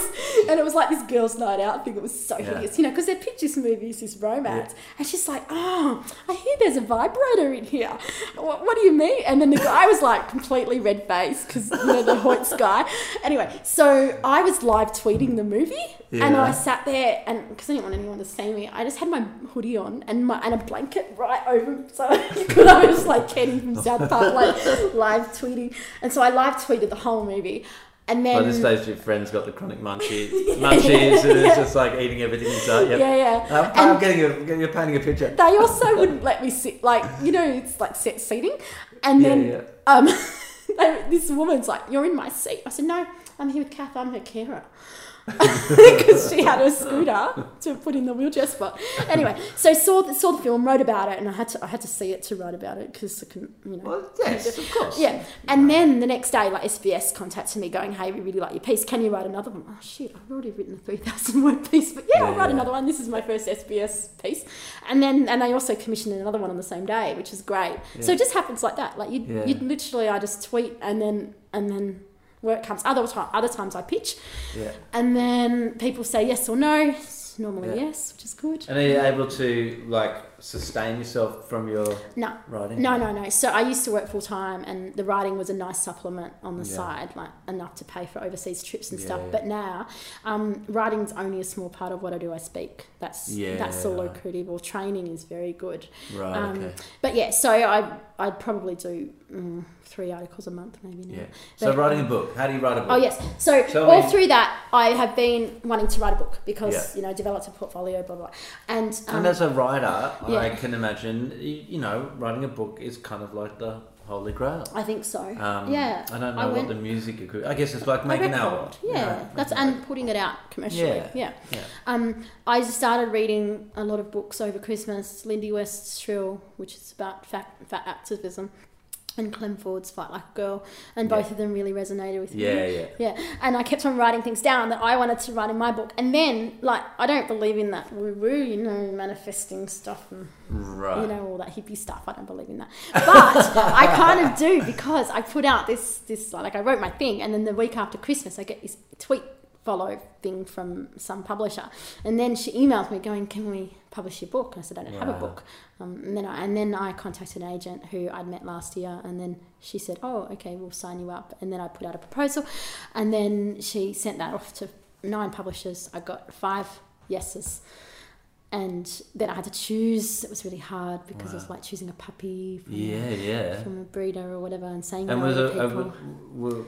and it was like this girls' night out thing. It was so Yeah. hideous, you know, because they're pictures movies, this romance, and she's like, "Oh, I hear there's a vibrator in here. What, what do you mean?" And then the guy was like completely red faced because you know the Hoyts guy. Anyway, so I was live tweeting the movie, and I sat there, and because didn't want anyone to see me, I just had my hoodie on and my and a blanket right over, so could I was like Kenny from South Park, like live tweeting, and so I live tweeted the whole movie, and then By this stage, your friend's got the chronic munchies, munchies, and it's just like eating everything inside. Yep. yeah, yeah. I'm, I'm And- getting a, you're painting a picture. they also wouldn't let me sit like you know it's like set seating and Yeah, then yeah. um they, this woman's like you're in my seat i said no i'm here with kath i'm her carer because she had a scooter to put in the wheelchair spot anyway so saw the, saw the film wrote about it and i had to i had to see it to write about it because i couldn't you know Well, yes, of course. yeah, and then the next day, like SBS contacted me, going, "Hey, we really like your piece. Can you write another one?" Oh shit, I've already written a three thousand word piece, but yeah, I'll write yeah. another one. This is my first SBS piece, and then and they also commissioned another one on the same day, which is great. So it just happens like that. Like you, Yeah. you literally, I just tweet, and then and then work comes. Other time, other times I pitch, Yeah. and then people say yes or no. Normally Yeah. yes, which is good. And are you able to like sustain yourself from your No, writing? No, no, no. So I used to work full time, and the writing was a nice supplement on the Yeah. side, like enough to pay for overseas trips and Yeah, stuff. yeah. But now, um, writing's only a small part of what I do. I speak. That's that's all lucrative. Or training is very good. Right. Um, okay. But yeah, so I I'd probably do mm, three articles a month, maybe now. Yeah. So But, writing a book. How do you write a book? Oh yes. So Tell all me- through that, I have been wanting to write a book because you know developed a portfolio, blah blah. And, um, And as a writer, I yeah. can imagine, you know, writing a book is kind of like the holy grail. I think so. Um, yeah. I don't know I what went- the music. equi- I guess it's like making record. Yeah, you know, that's and putting it out commercially. Yeah. Yeah. Yeah. Um, I started reading a lot of books over Christmas. Lindy West's Shrill, which is about fat, fat activism, and Clem Ford's Fight Like a Girl, and both Yeah. of them really resonated with me. Yeah, yeah. Yeah, and I kept on writing things down that I wanted to write in my book. And then, like, I don't believe in that woo woo, you know, manifesting stuff and Right. you know all that hippie stuff. I don't believe in that, but I kind of do because I put out this this like I wrote my thing, and then the week after Christmas I get this tweet follow thing from some publisher, and then she emails me going, "Can we publish your book?" And I said, "I don't have a book." Um, and then I, and then I contacted an agent who I'd met last year, and then she said, "Oh, okay, we'll sign you up." And then I put out a proposal, and then she sent that off to nine publishers. I got five yeses and then I had to choose. It was really hard because it was like choosing a puppy from, Yeah, yeah. from a breeder or whatever and saying And no was to people. w- w-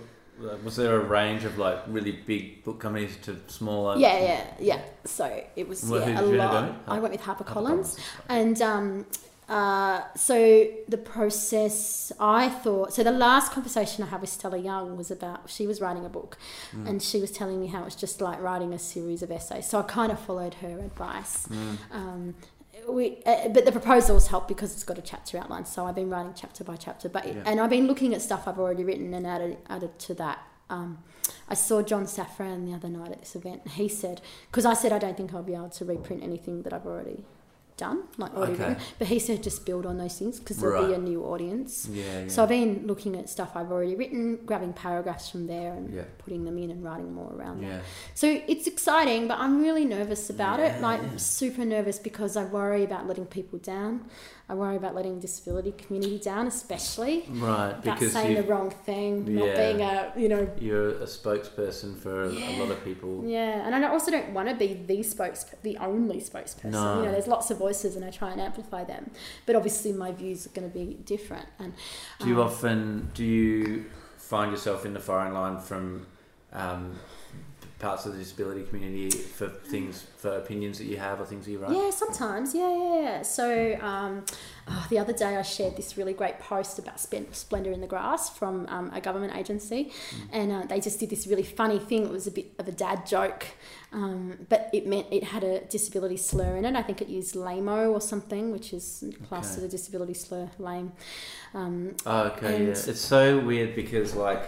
was there a range of like really big book companies to smaller? yeah, yeah, yeah. So it was Well, yeah, a lot. end up with? I went with HarperCollins, HarperCollins. and um, uh, so the process. I thought so. The last conversation I had with Stella Young was about she was writing a book, Mm. and she was telling me how it's just like writing a series of essays. So I kind of followed her advice. Mm. Um, we, uh, but the proposals help because it's got a chapter outline. So I've been writing chapter by chapter. But Yeah. and I've been looking at stuff I've already written and added added to that. um, I saw John Safran the other night at this event. and He said, because I said I don't think I'll be able to reprint anything that I've already done, like already Okay. written. But he said just build on those things because there'll be a new audience. Yeah, yeah. So I've been looking at stuff I've already written, grabbing paragraphs from there and Yeah. putting them in and writing more around yeah. that. So it's exciting, but I'm really nervous about it. Like super nervous because I worry about letting people down. I worry about letting the disability community down, especially Right, about because saying the wrong thing, not being a you know you're a spokesperson for a lot of people. yeah, and I also don't want to be the spokes, the only spokesperson. No. You know, there's lots of voices, and I try and amplify them. But obviously, my views are going to be different. And Do you um, often do you find yourself in the firing line from um, parts of the disability community for things for opinions that you have or things that you write? Yeah, sometimes. Yeah, yeah, yeah. So um, oh, the other day I shared this really great post about Splendour in the Grass from um, a government agency, and uh, they just did this really funny thing. It was a bit of a dad joke, um, but it meant it had a disability slur in it. I think it used lamo or something, which is classed Okay. as a disability slur, lame. Um, Oh, okay, yeah. It's so weird because like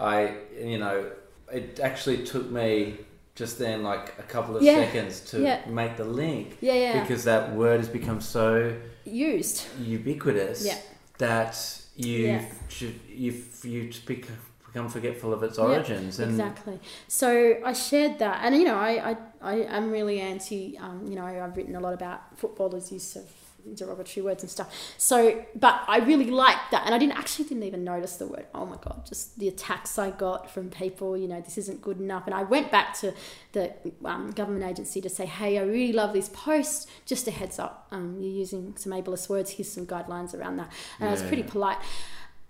I, you know, it actually took me just then like a couple of Yeah, seconds to yeah. make the link yeah, yeah. because that word has become so used. ubiquitous Yeah. that you Yeah. you you become forgetful of its origins and Exactly. So I shared that, and you know, I I, I am really anti. Um, you know, I've written a lot about footballers' use of derogatory words and stuff. So, but I really liked that, and I didn't actually didn't even notice the word. Oh my god, just the attacks I got from people. You know, this isn't good enough, and I went back to the um, government agency to say, hey, I really love this post. Just a heads up, um, you're using some ableist words. Here's some guidelines around that, and I was pretty polite.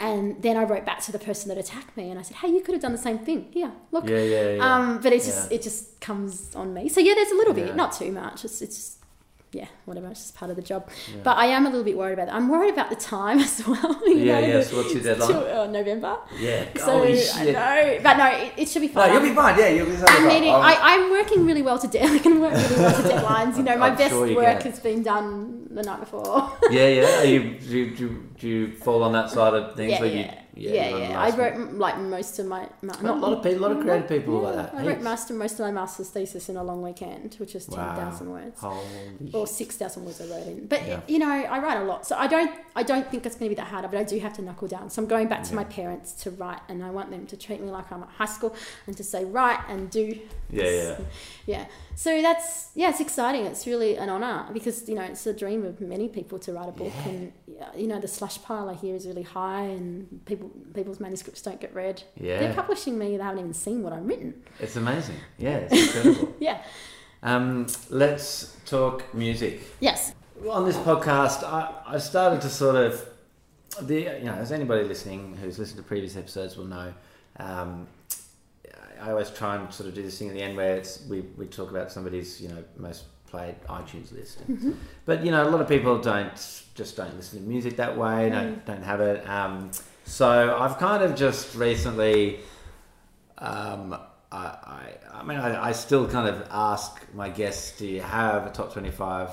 And then I wrote back to the person that attacked me, and I said, "Hey, you could have done the same thing. Here, look." yeah, yeah, yeah. Um, but it just Yeah. it just comes on me. So yeah, there's a little bit, Yeah. not too much. It's it's just, yeah, whatever. It's just part of the job. Yeah. But I am a little bit worried about that. I'm worried about the time as well. you Yeah, know, yeah, so what's your deadline? uh, November. yeah. So Holy I know, but no, it, it should be fine. No, you'll be fine. Yeah, you'll be. I'm fine. meeting, I'll- I, I'm working really well to I can work really well to deadlines. You know, my I'm best sure work can. has been done the night before. yeah, yeah. Are you, do, you, do, do you fall on that side of things yeah, where yeah, you? Yeah, run yeah. I wrote m- like most of my, my A lot of people, a lot of creative people yeah, like that. I wrote Heaps. most of my master's thesis in a long weekend, which was ten Wow. words. Holy or six thousand words I wrote in. But Yeah. you know, I write a lot, so I don't I don't think it's going to be that hard. But I do have to knuckle down. So I'm going back to Yeah. my parents to write, and I want them to treat me like I'm at high school and to say write and do. Yeah, this. yeah. So that's yeah, it's exciting. It's really an honor because you know it's a dream of many people to write a book, Yeah. and you know the slush pile I hear is really high, and people people's manuscripts don't get read. Yeah. They're publishing me; they haven't even seen what I've written. It's amazing. Yeah, it's incredible. Yeah. um, let's talk music. Yes. on this podcast, I, I started to sort of, the you know, as anybody listening who's listened to previous episodes will know, um, I always try and sort of do this thing at the end where it's we, we talk about somebody's you know most played iTunes list, Mm-hmm. but you know a lot of people don't just don't listen to music that way, Mm. don't don't have it. Um, so I've kind of just recently. Um, I, I, I mean, I, I still kind of ask my guests, do you have a top 25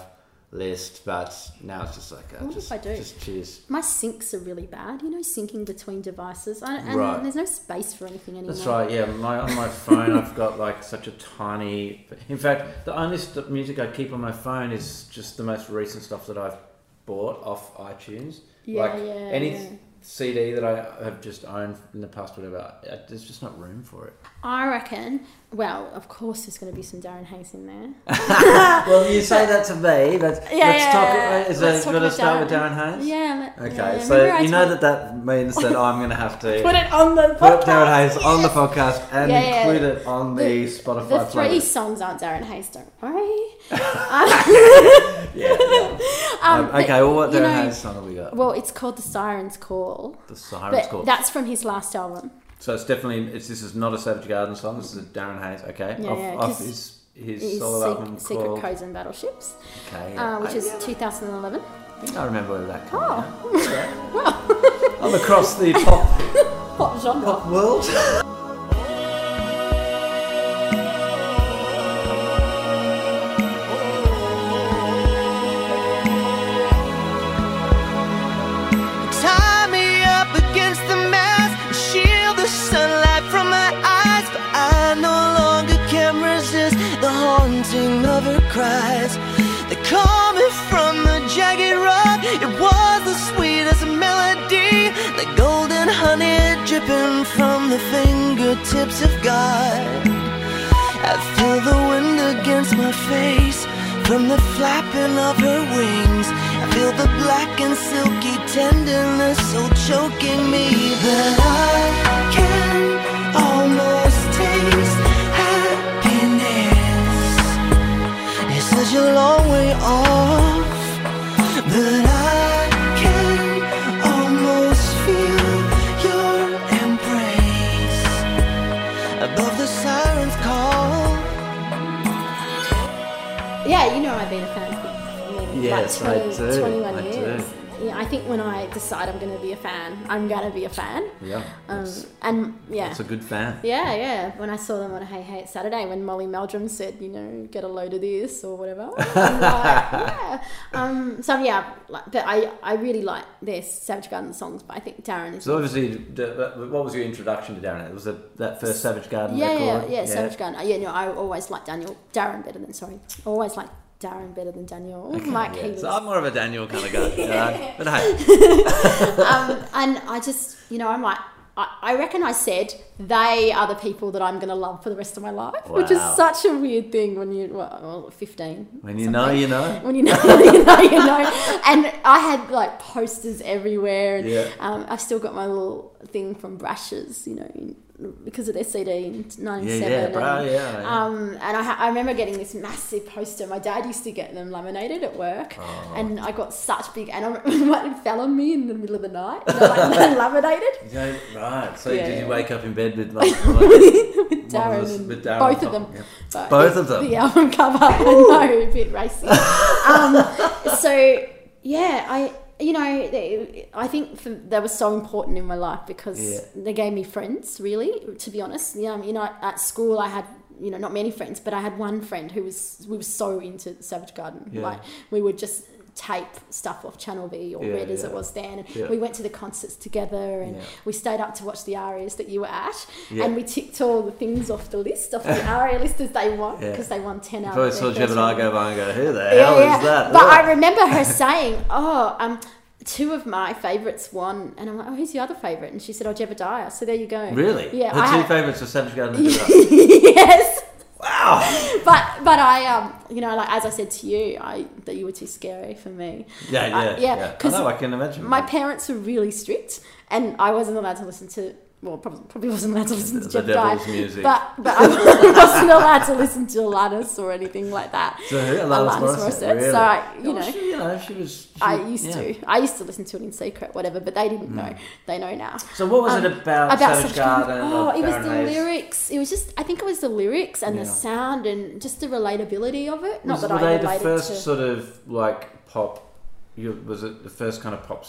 list? But now it's just like, uh, What if just, I do? just choose. My syncs are really bad, you know, syncing between devices. I, and Right. there's no space for anything anymore. That's right, yeah. My, on my phone, I've got like such a tiny. In fact, the only st- music I keep on my phone is just the most recent stuff that I've bought off iTunes. Yeah, like yeah, any yeah. CD that I have just owned in the past, whatever, there's just not room for it. I reckon, well, of course there's going to be some Darren Hayes in there. well, you say that to me, but Yeah, let's yeah, talk. yeah. Is Let's it going to start with Darren. Hayes? Yeah. let- Okay, yeah, so you know that that means that I'm going to have to Put it on the put podcast. Darren Hayes on the podcast and include it on the, The- Spotify The three playlist. songs aren't Darren Hayes, don't worry. Yeah. yeah. Um, Um, okay, well, what Darren know, Hayes song have we got? Well, it's called The Siren's Call. The Siren's But Call. that's from his last album. So it's definitely it's this is not a Savage Garden song. This is a Darren Hayes. Okay, Yeah, off, yeah, off his his His solo album Secret called. Codes and Battleships, Okay, yeah. uh, which I, is yeah, 2011. I think I remember where that came Oh. out. I'm across the pop Pop genre. pop world. honey dripping from the fingertips of God. I feel the wind against my face from the flapping of her wings. I feel the black and silky tenderness so choking me that I can almost Yes, I like 20, do, 21 I do. years. Yeah, I think when I decide I'm going to be a fan, I'm going to be a fan. Yeah. Um, and yeah. that's a good fan. Yeah, yeah. When I saw them on Hey Hey It's Saturday, when Molly Meldrum said, you know, get a load of this or whatever. Like, yeah. Um, so yeah, like, but I, I really like their Savage Garden songs, but I think Darren is. So obviously, the- what was your introduction to Darren? It was that that first Savage Garden yeah, yeah, record? yeah, Savage Garden. Uh, Yeah, no, I always liked Daniel, Darren better than sorry, I always liked Darren better than Daniel. like he Yeah, so I'm more of a Daniel kind of guy. uh, but hey, um, and I just, you know, I'm like, I, I reckon I said they are the people that I'm going to love for the rest of my life, which is such a weird thing when you, well, well 15. when you know, you know. When you know, you know, you know. And I had like posters everywhere. And Yeah. um, I've still got my little thing from Brashs, you know, in, because of their CD in Yeah, 97. yeah, bro, and, yeah. yeah. um, and I, ha- I remember getting this massive poster. My dad used to get them laminated at work, Oh. and I got such big. And I it fell on me in the middle of the night. You know, like laminated. Yeah, right. So Yeah, did you wake up in bed with like, like with Darren, and with Darren both of them. yeah. Both of them? The album cover. I know, a bit racy. um, so yeah, I you know they, I think for, they were so important in my life because Yeah. they gave me friends. Really, to be honest, yeah, you know, at school I had. You know, not many friends, but I had one friend who was we were so into Savage Garden. Yeah. Like we would just tape stuff off Channel V or Yeah, Red as yeah. it was then. And Yeah. we went to the concerts together and we stayed up to watch the arias that you were at. And we ticked all the things off the list, off the aria list as they won, because they won 10 You out probably of saw their first Gemini one. go by and go, who the hell is that? But I remember her saying, oh, um, two of my favourites won. And I'm like, oh, who's your other favourite? And she said, oh, Jebediah. So there you go. Really? Yeah. Her I two had- favourites were Savage Garden and yes. Wow. But but I um you know like as I said to you I that you were too scary for me. Yeah, yeah, Uh, yeah, yeah. I I can imagine. My parents were really strict, and I wasn't allowed to listen to. Well, probably, probably wasn't allowed to listen to devil's music. but but I wasn't allowed to listen to Alanis or anything like that. So who? Alanis Alanis Morissette. Really? So I, you Oh, know, she, you know, she was. she- I used yeah. to. I used to listen to it in secret, whatever. But they didn't know. They know now. So what was Um, it about, About Savage Garden? Oh, it was the lyrics. It was just. I think it was the lyrics and Yeah. the sound and just the relatability of it. Not Was, that were I they the first to. sort of like pop? You, was it the first kind of pop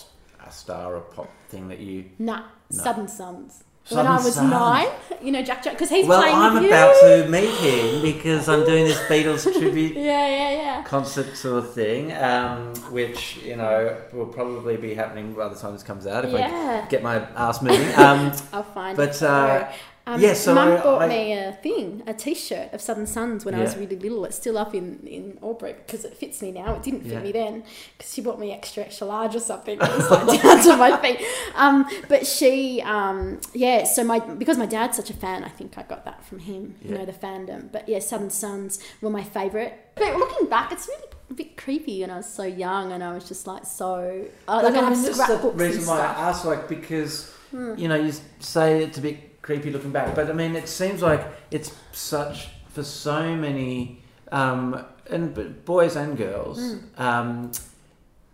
star or pop thing that you? Nah, No. Southern Sons. When I was Sons. nine, you know Jack Jack, because he's Well, playing Well, I'm with you. about to meet him because I'm doing this Beatles tribute Yeah, yeah, yeah. concert sort of thing, um, which you know will probably be happening by the time this comes out if Yeah. I get my ass moving. Um, I'll find But, it. uh, um, yeah, so Mum I- bought I- me a thing, a T-shirt of Southern Sons when I was really little. It's still up in in Albury because it fits me now. It didn't fit Yeah. me then because she bought me extra extra large or something. It was like down to my feet. Um, but she, um, yeah. So my because my dad's such a fan, I think I got that from him. You know the fandom. But yeah, Southern Sons were my favourite. But looking back, it's really a bit creepy and I was so young and I was just like so uh, like I have that's the reason why. Hmm. I asked, like, because you know, you say it's a bit creepy looking back, but I mean, it seems like it's such for so many, um, and but boys and girls. Hmm. Um,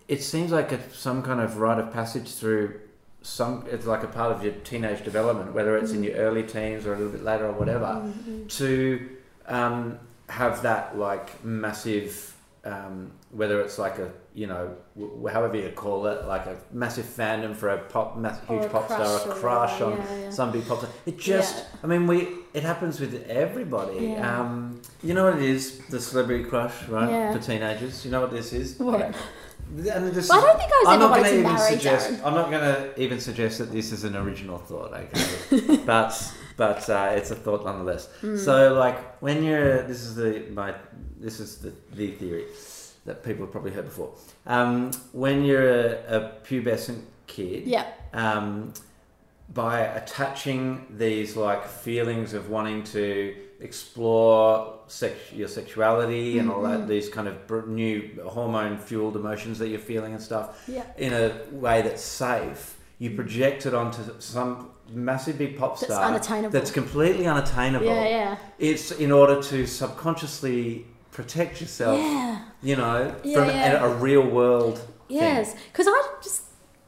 it seems like a, some kind of rite of passage through some. It's like a part of your teenage development, whether it's Hmm. in your early teens or a little bit later or whatever, to um, have that like massive. Um, whether it's like a you know w- however you call it like a massive fandom for a pop mass, huge a pop star a crush on yeah, yeah. some big pop star it just Yeah. I mean we it happens with everybody um, you know what it is the celebrity crush right for teenagers you know what this is What? And this Well, I don't think I was I'm ever not gonna even marry suggest. I'm not going to even suggest that this is an original thought okay but but uh, it's a thought nonetheless. So, like, when you're, this is the my, this is the, the theory that people have probably heard before. Um, when you're a, a pubescent kid, Yeah. um, by attaching these like feelings of wanting to explore sex- your sexuality and all that, mm-hmm. these kind of new hormone fueled emotions that you're feeling and stuff, Yeah. in a way that's safe, you project it onto some massive big pop That's star unattainable. that's completely unattainable. Yeah, yeah. It's in order to subconsciously protect yourself, Yeah. you know, Yeah, from yeah. A, a real world. Yes, because I just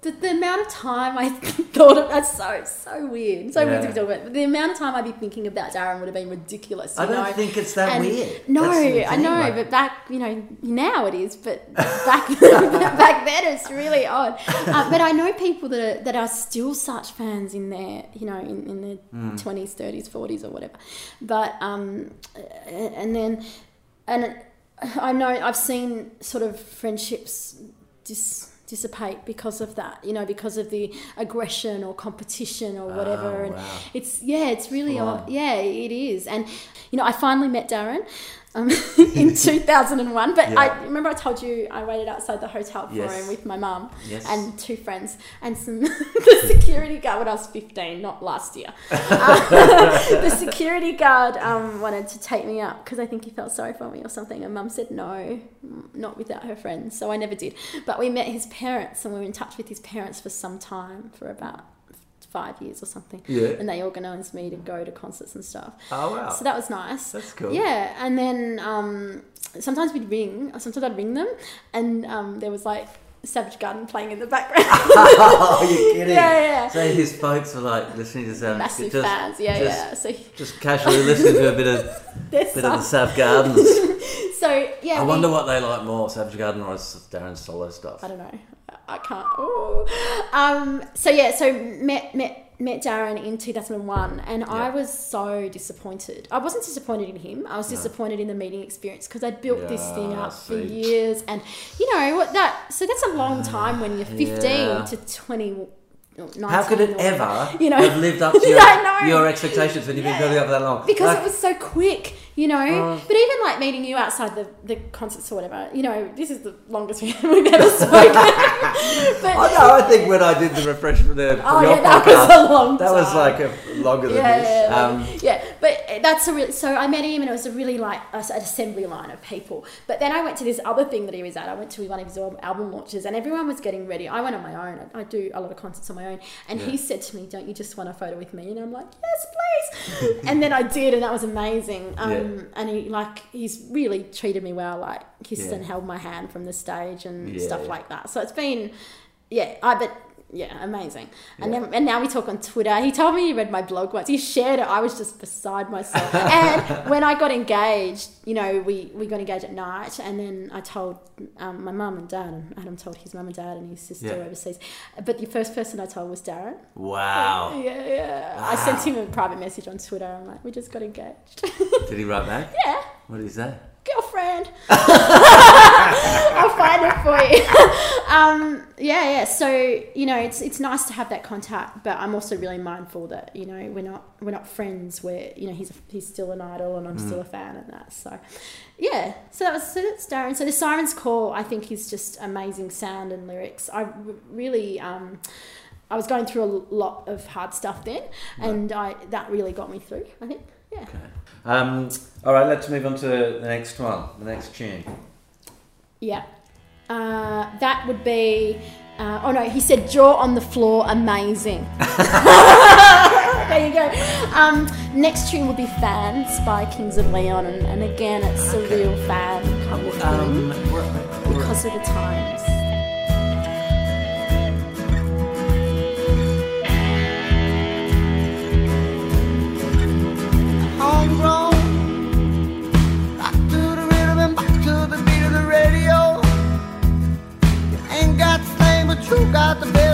the, the amount of time I thought of that's so so weird, so weird to be talking about. But the amount of time I'd be thinking about Darren would have been ridiculous. I don't know? think it's that And- weird. No, I know, like- but back you know now it is, but back back then it's really odd. Uh, but I know people that are that are still such fans in their you know in, in their Hmm. twenties, thirties, forties, or whatever. But um, and then and I know I've seen sort of friendships dis- dissipate because of that you know because of the aggression or competition or oh, whatever. Oh, and wow. it's yeah it's really odd uh, yeah it is. And you know I finally met Darren um, in 2001 but Yeah. I remember I told you I waited outside the hotel for Yes. him with my mum Yes. and two friends and some the security guard when I was 15 not last year uh, the security guard um, wanted to take me up because I think he felt sorry for me or something. And mum said no, mm, not without her friends. So I never did. But we met his parents and we were in touch with his parents for some time, for about five years or something. Yeah. And they organised me to go to concerts and stuff. Oh wow. So that was nice. That's cool. Yeah, and then um, sometimes we'd ring. Sometimes I'd ring them, and um, there was like Savage Garden playing in the background. oh, you're kidding. Yeah, yeah. So his folks were like listening to Savage Massive just, fans. Yeah, just, yeah. So he... Just casually listening to a bit of bit of the. Savage Gardens. So yeah. I we- wonder what they like more, Savage Garden or Darren's solo stuff. I don't know. I can't. Ooh. Um, so yeah, so met met met Darren in two thousand and one, and I was so disappointed. I wasn't disappointed in him. I was disappointed in the meeting experience because I'd built this thing Yeah, up for years, and you know what that. So that's a long time when you're fifteen Yeah. to twenty. How could it ever you know have lived up to your, your expectations when you've been building up that long? because Like, it was so quick, you know. Oh. but even like meeting you outside the, the concerts or whatever, you know, this is the longest we've ever spoken. but I know. I think when I did the refreshment there for Oh your yeah, that was a long that was like a, longer than yeah, this. yeah. Um, yeah. But that's a real. So I met him, and it was a really like a, an assembly line of people. But then I went to this other thing that he was at. I went to one of his album launches, and everyone was getting ready. I went on my own. I, I do a lot of concerts on my own, and he said to me, "Don't you just want a photo with me?" And I'm like, "Yes, please." and then I did, and that was amazing. Um, Yeah. And he like he's really treated me well. Like kissed Yeah. and held my hand from the stage and Yeah. stuff like that. So it's been, yeah. I but. Yeah, amazing. And then and now we talk on Twitter. He told me he read my blog once. He shared it. I was just beside myself. and when I got engaged, you know, we, we got engaged at night, and then I told um, my mum and dad, and Adam told his mum and dad and his sister Yeah. overseas. But the first person I told was Darren. wow. Yeah, yeah. I sent him a private message on Twitter. I'm like, we just got engaged. Did he write back? yeah, What did he say? Girlfriend. I'll find it for you. um, yeah, yeah. So you know, it's it's nice to have that contact, but I'm also really mindful that you know we're not we're not friends. We're you know he's he's still an idol and I'm still a fan and that. So yeah. So that was so that's Darren. So the Sirens Call, I think, is just amazing sound and lyrics. I really. Um, I was going through a lot of hard stuff then, and I that really got me through. I think, yeah. Okay. Um, all right, let's move on to the next one, the next tune. Yeah. Uh, that would be. Uh, oh no, he said jaw on the floor, amazing. there you go. Um, next tune would be Fans by Kings of Leon, and, and again, it's a real fan kind of Um, because of the times. Got the best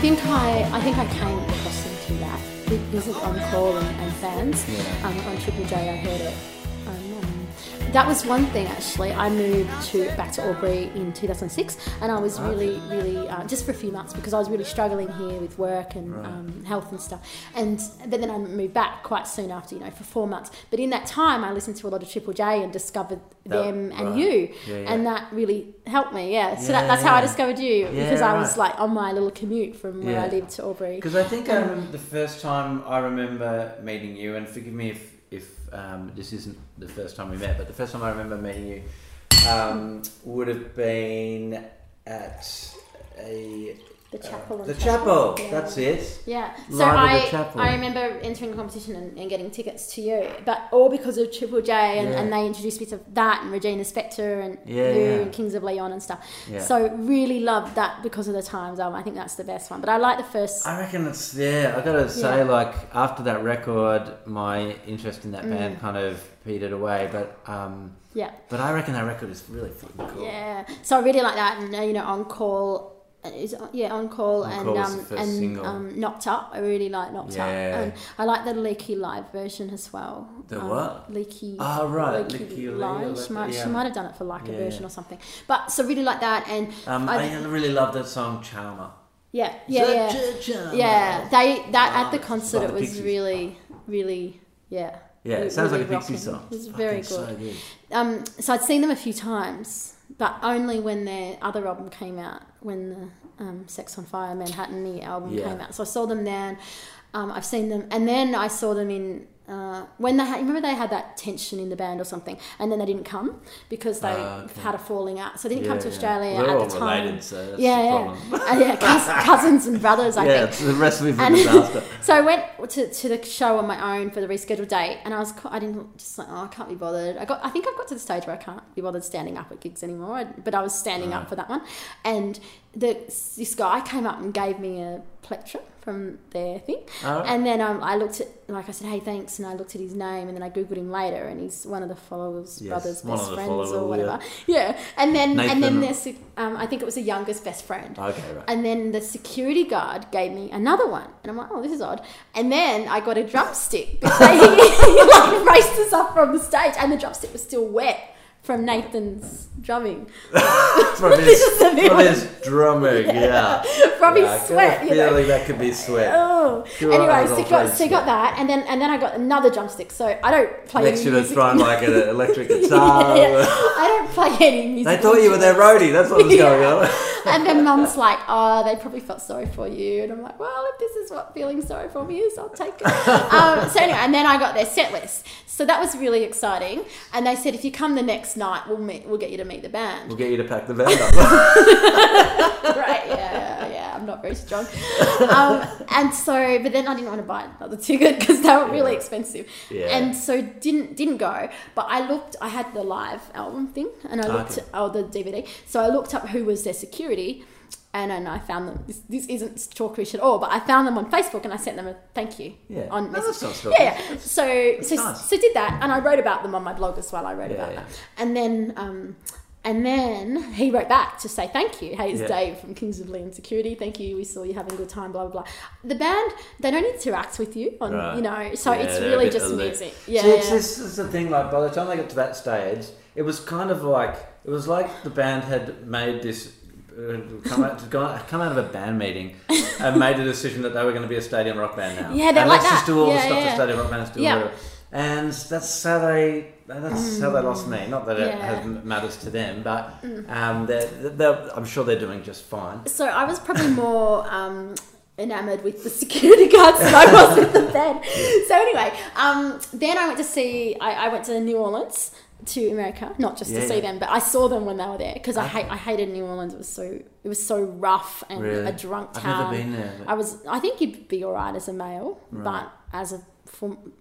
think I, I think I came across them through that because of On Call and, and fans. Yeah. Um, on Triple J, I heard it. Um, um, that was one thing actually. I moved to back to Albury in 2006, and I was really, really uh, just for a few months because I was really struggling here with work and um, health and stuff. And but then I moved back quite soon after, you know, for four months. But in that time, I listened to a lot of Triple J and discovered That- them and right. you, Yeah, yeah. and that really helped me. Yeah, so Yeah, that, that's how I discovered you Yeah, because I was right. like on my little commute from where I lived to Albury. Because I think I remember the first time I remember meeting you, and forgive me if, if um, this isn't the first time we met, but the first time I remember meeting you um, would have been at a The chapel. Uh, the stuff. chapel. Yeah. That's it. Yeah. So Live the I, chapel. I remember entering a competition and, and getting tickets to you, but all because of Triple J and, Yeah. and they introduced me to that and Regina Spektor and Yeah, you and Kings of Leon and stuff. So really loved that because of the times. Um, I think that's the best one. But I like the first. I reckon it's yeah. I gotta say, like after that record, my interest in that Mm. band kind of petered away. But um, yeah. but I reckon that record is really fucking cool. Yeah. So I really like that, and you know, on call. Uh, Is yeah on call On and um and um knocked up. I really like knocked up, and I like the Lykke Li version as well. The Um, what? Leaky. Oh, right, Leaky, Lykke Li. She might, yeah. she might have done it for like a Yeah, version or something. But so really like that, and Um, I- I, really love that song Charmer. yeah, yeah, yeah, yeah. They that Oh, at the concert like it was really, really, yeah. Yeah, it sounds really like a Pixie rocking. song. It was very good. So good. Um, so I'd seen them a few times, but only when their other album came out, when the um, Sex on Fire Manhattan the album Yeah. came out. So I saw them then. Um, I've seen them, and then I saw them in uh, when they had. Remember they had that tension in the band or something, and then they didn't come because they Ah, okay. had a falling out. So they didn't come to yeah. Australia at all the time. related, so yeah, yeah. Uh, yeah, cous- cousins and brothers. I yeah, think. it's the recipe for And- disaster. So I went to, to the show on my own for the rescheduled date, and I was I didn't just like oh I can't be bothered. I got I think I've got to the stage where I can't be bothered standing up at gigs anymore. But I was standing up for that one, and the this guy came up and gave me a plectrum from their thing, Alright. and then um, I looked at like I said hey thanks, and I looked at his name, and then I googled him later, and he's one of the Followills Yes, brothers best friends or whatever. Yeah, and then and then there's um, I think it was the youngest best friend. Okay, right. And then the security guard gave me another one. And I'm like, oh, this is odd. And then I got a drumstick. because They, he like raced us up from the stage, and the drumstick was still wet from Nathan's drumming. from his, This is the new from his drumming, yeah. From Yeah, his sweat, you know. that could be sweat. Oh. Sure, anyway, so got, so got that, and then and then I got another drumstick. So I don't play Next have music. thrown like an electric guitar. Yeah, I don't play any music. They thought you were their roadie. That's what was going on. and then mum's like, oh, they probably felt sorry for you. And I'm like, well, if this is what feeling sorry for me is, I'll take it. um, so anyway, and then I got their set list. So that was really exciting. And they said, if you come the next night, we'll meet, we'll get you to meet the band. We'll get you to pack the van up. right, yeah, yeah, I'm not very strong. Um, and so, but then I didn't want to buy another ticket because they were really expensive. Yeah. And so didn't didn't go. But I looked, I had the live album thing, and I looked Okay. at oh the DVD. So I looked up who was their security. And then I found them. This, this isn't stalkerish at all, but I found them on Facebook and I sent them a thank you Yeah. on No, message. that's not yeah, yeah. So so, nice. so did that, and I wrote about them on my blog as well. I wrote Yeah, about yeah. that, and then um, and then he wrote back to say thank you. Hey, it's Yeah. Dave from Kings of Leon Security. Thank you. We saw you having a good time. Blah blah blah. The band they don't interact with you on Right. you know, so Yeah, it's really just music. Yeah, See, it's, this is the thing. Like by the time they got to that stage, it was kind of like it was like the band had made this. Come out, come out of a band meeting and made a decision that they were going to be a stadium rock band now. Yeah, they're and like let's just do all the stuff yeah. that stadium rock bands do. Yeah. whatever. And that's how they. That's how they lost me. Not that it Yeah. has, matters to them, but um, they're, they're, I'm sure they're doing just fine. So I was probably more um, enamored with the security guards than I was with the band. So anyway, um, then I went to see. I, I went to New Orleans to America, not just Yeah, to see yeah. them, but I saw them when they were there because I hate I hated New Orleans. It was so it was so rough and Really? a drunk town. I've never been there. but- I was. I think you'd be alright as a male, Right. but as a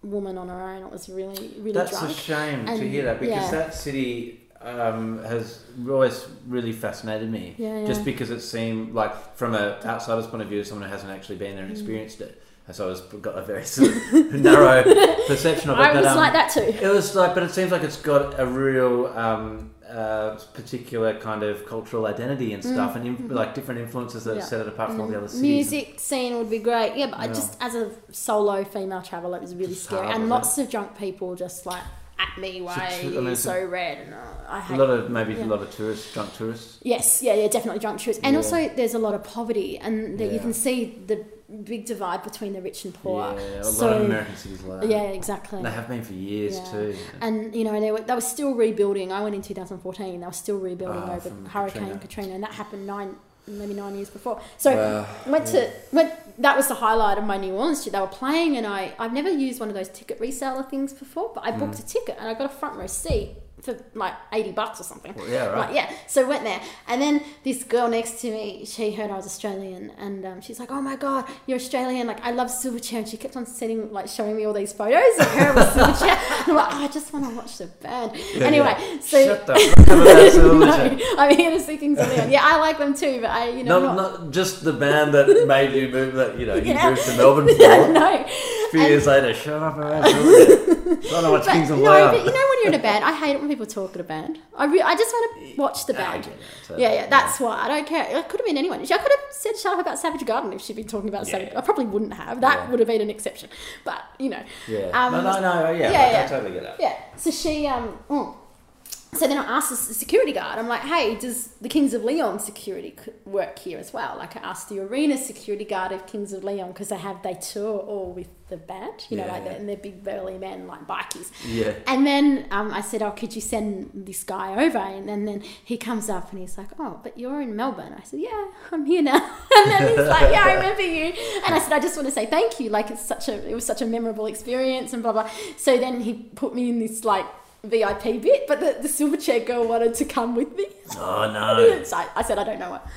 woman on her own, it was really really That's drunk. a shame to hear that because yeah. that city um, has always really fascinated me. Yeah, Just because it seemed like, from an outsider's point of view, someone who hasn't actually been there and experienced it. So I was got a very sort of narrow perception of it. I but, was um, like that too. It was like, but it seems like it's got a real um, uh, particular kind of cultural identity and stuff, and in, like different influences that Mm. Yeah. set it apart from all the other cities. Music scene would be great. Yeah, but I Yeah. just as a solo female traveller, it was really It's scary, and lots of drunk people just like at me. Why I mean, a- so red? And uh, I A hate. lot of maybe Yeah. a lot of tourists, drunk tourists. Yes, yeah, yeah, definitely drunk tourists, and Yeah. also there's a lot of poverty, and that you can see the big divide between the rich and poor. Yeah, a so lot of American cities like that. yeah, exactly. They have been for years Yeah. too. And you know they were they were still rebuilding. I went in 2014. They were still rebuilding Ah, over Hurricane Katrina. Katrina. and that happened nine maybe nine years before. So Wow. went to went. That was the highlight of my New Orleans trip. They were playing, and I I've never used one of those ticket reseller things before, but I Mm. booked a ticket and I got a front row seat for like 80 bucks or something. Well, yeah, right. Like, yeah. So went there, and then this girl next to me, she heard I was Australian, and um, she's like, "Oh my god, you're Australian! Like, I love Silverchair." And she kept on sending, like, showing me all these photos of her with Silverchair. And I'm like, oh, I just want to watch the band. anyway, yeah. so Shut up no, I'm here to see Kings of Leon. Yeah, I like them too, but I, you know, Not, not, not just the band that made you move that you know you Yeah. moved to Melbourne for. no. A few years later, shut up about Silverchair. Don't know But, Kings of no, Leon. but you know when you're in a band, I hate it when people talk at a band. I, re- I just want to watch the band. so- Yeah, yeah, that's why. I don't care. It could have been anyone. I could have said shut up about Savage Garden if she'd been talking about Savage. I probably wouldn't have. That Yeah. would have been an exception. But, you know. Yeah. Um, no, no, no. Yeah, yeah, I yeah. totally get that. Yeah. So she, um, mm. So then I asked the security guard, I'm like, hey, does the Kings of Leon security work here as well? Like I asked the arena security guard of Kings of Leon because they have, they tour all with the band, you know, like yeah. they're, and they're big burly men like bikies. Yeah. And then um, I said, oh, could you send this guy over? And then, then he comes up and he's like, oh, but you're in Melbourne. I said, yeah, I'm here now. and then he's like, yeah, I remember you. And I said, I just want to say thank you. Like it's such a, it was such a memorable experience and blah, blah. So then he put me in this like VIP bit, but the, the Silverchair girl wanted to come with me. Oh no. So I, I said, I don't know what.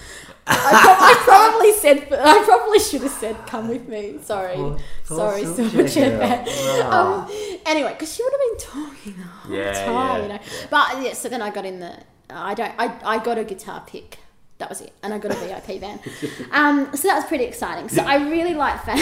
I, prob- I probably said, I probably should have said, come with me. Sorry. Poor- poor Sorry, Silverchair fan. Oh. Um, anyway, because she would have been talking the whole Yeah, time, yeah, you know. But yeah, so then I got in the. I don't. I, I got a guitar pick. That was it, and I got a VIP van. Um, so that was pretty exciting. So I really like fan,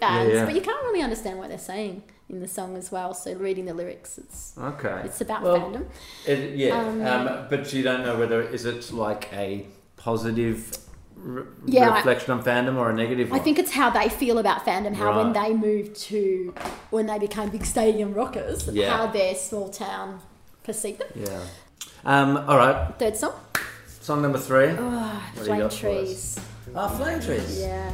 bands, yeah. but you can't really understand what they're saying in the song as well. So reading the lyrics, it's Okay. it's about Well, fandom. It, yeah, Um, um, but you don't know whether is it like a positive re- Yeah, I- reflection on fandom or a negative I think it's how they feel about fandom, how when they moved to, when they became big stadium rockers, Yeah. how their small town perceived them. Yeah. Um, all right. Third song, Song number three. oh, What do you Flame got for us? Trees. Ah, flame trees. Yeah.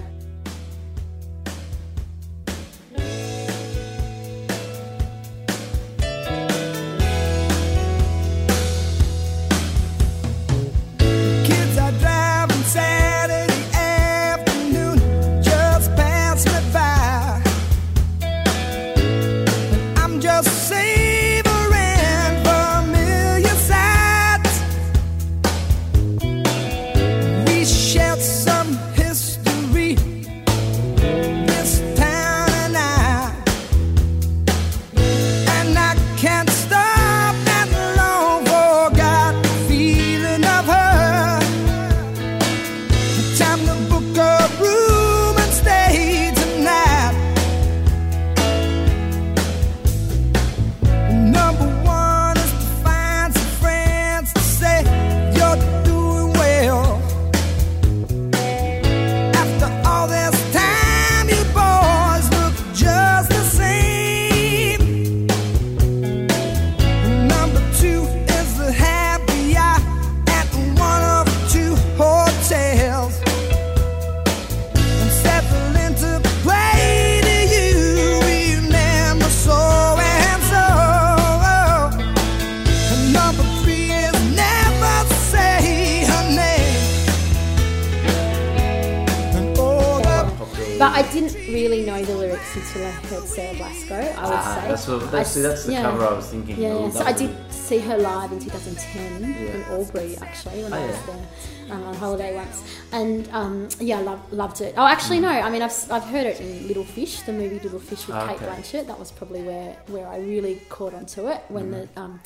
Loved it. Oh, actually, no. I mean, I've, I've heard it in Little Fish, the movie Little Fish with Ah, Cate okay. Blanchett. That was probably where, where I really caught onto it when Mm. the um,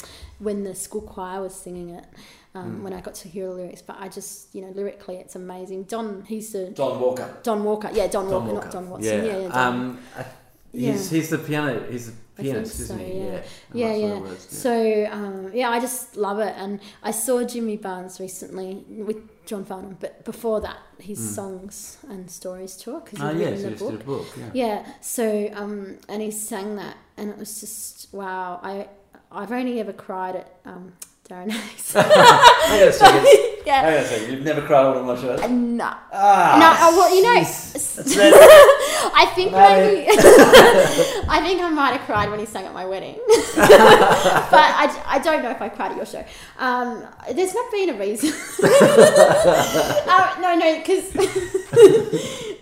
when the school choir was singing it. Mm. Um, When I got to hear the lyrics, but I just, you know, lyrically, it's amazing. Don, he's the Don Walker. Don Walker, yeah, Don, Don Walker, Walker. not Don Watson. Yeah, yeah, Don. um, I, He's, he's the piano. He's the pianist, so, isn't he? yeah. Yeah, yeah, yeah. yeah. So um, yeah, I just love it, and I saw Jimmy Barnes recently with John Farnham, but before that, his songs and stories tour because Oh he's yeah, written so the book. did a book. Yeah. Yeah. So um, and he sang that, and it was just wow. I I've only ever cried at um, Darren Hayes. Hang on a second. yeah. Hang on a second. You've never cried on one of my shows. No. Ah, No, oh, well, you know. That's. I think maybe I think I might have cried when he sang at my wedding, but I, I don't know if I cried at your show. Um, there's not been a reason. uh, no, no, because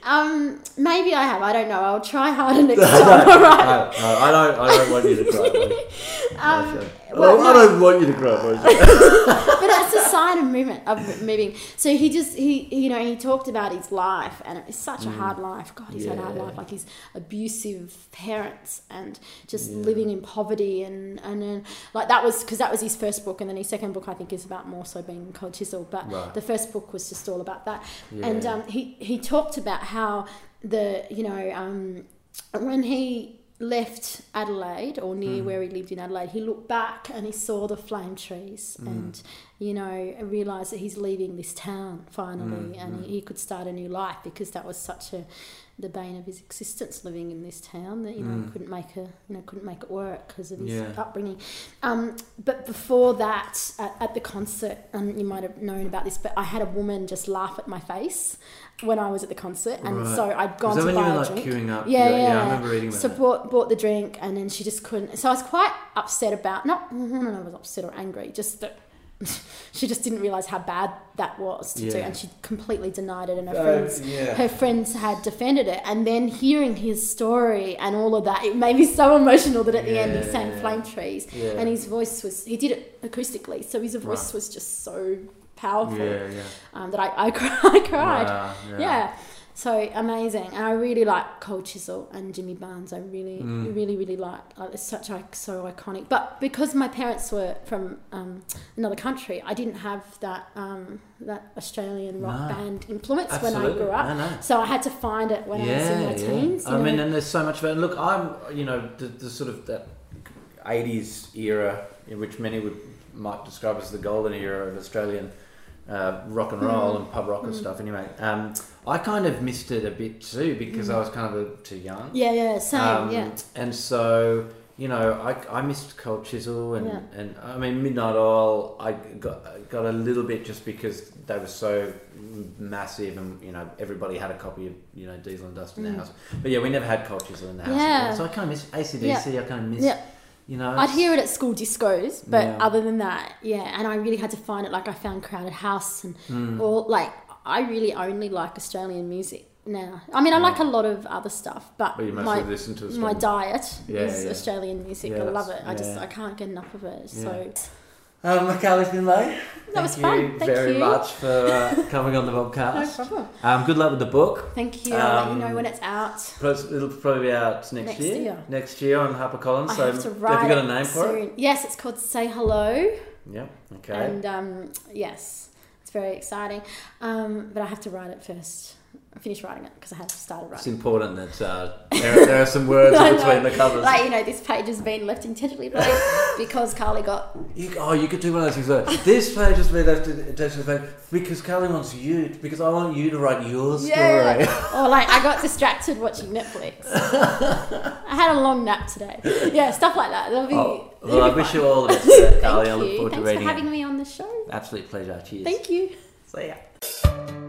um, maybe I have. I don't know. I'll try harder next time. All right. No, no, I don't. I don't want you to cry. Um, No, well, I don't want you to cry. Mike. but it's a sign of movement of moving. So he just he you know he talked about his life and it's such a hard life. God, he's had a hard Mm. Life. Like his abusive parents and just Yeah. living in poverty and and then like that was because that was his first book and then his second book I think is about more so being cold chisel. But Right. the first book was just all about that. And um, he he talked about how the you know um, when he left Adelaide or near Hmm. where he lived in Adelaide, he looked back and he saw the flame trees Hmm. and you know realized that he's leaving this town finally Hmm, and he, he could start a new life because that was such a the bane of his existence living in this town that you know he couldn't make a you know couldn't make it work because of his. Yeah. upbringing. Um, but before that, at, at the concert, and you might have known about this, but I had a woman just laugh at my face when I was at the concert, and Right. so I'd gone to buy were a like drink. queuing up? Yeah, yeah. I remember reading about So that. bought bought the drink, and then she just couldn't. So I was quite upset about not. I don't know, I was upset or angry. Just that she just didn't realize how bad that was to do, and she completely denied it. And her Oh, friends, yeah. her friends had defended it, and then hearing his story and all of that, it made me so emotional that at the end he sang yeah. "Flame Trees," Yeah. and his voice was. He did it acoustically, so his voice Right. was just so powerful Yeah, yeah. um, that I I, I cried. Wow, Yeah. So amazing, and I really like Cold Chisel and Jimmy Barnes. I really, Mm. really, really like. It's such like so iconic. But because my parents were from um, another country, I didn't have that um, that Australian rock No. band influence when I grew up. No, no. So I had to find it when I was in my teens. you I mean, and there's so much about. Look, I'm, you know, the, the sort of that '80s era in which many would might describe as the golden era of Australian uh, rock and roll and pub rock and stuff. Anyway, um, I kind of missed it a bit too because I was kind of a, too young. yeah, yeah, same. Um, yeah, And so, you know, I, I missed Cold Chisel and, Yeah. and I mean, Midnight Oil, I got, got a little bit just because they were so massive and, you know, everybody had a copy of, you know, Diesel and Dust in their Mm. house. But yeah, we never had Cold Chisel in the house. Yeah. So I kind of miss ACDC, I kind of miss, yeah. you know. I'd hear it at school discos, but Yeah. other than that, yeah. And I really had to find it. Like I found Crowded House and Mm. all. Like I really only like Australian music now. I mean, I like a lot of other stuff, but, But my my diet Yeah, is yeah. Australian music. Yeah, I love it. I just. I can't get enough of it. So Um, Macaulay Findlay, That was thank fun. you Thank very you. much for uh, coming on the podcast. no problem. Um, good luck with the book. Thank you. I'll let you Um, know when it's out. It'll probably be out next, Next year. year. Next year on HarperCollins. I so have to write have you got a name for it? Yes, it's called Say Hello. Yep. Okay. And um, yes, very exciting. Um, but I have to write it first. I finished writing it because I had started writing. It's important that uh, there, there are some words between the covers. Like you know, this page has been left intentionally blank because Carly got You, oh, you could do one of those things. Like, this page has been left intentionally blank because Carly wants you. Because I want you to write your story. yeah, or like I got distracted watching Netflix. I had a long nap today. Yeah, stuff like that. That'll be. Oh, well, I wish fun. you all the best, for Carly. I look forward Thanks to reading Thanks for having it. me on the show. Absolute pleasure. Cheers. Thank you. See ya.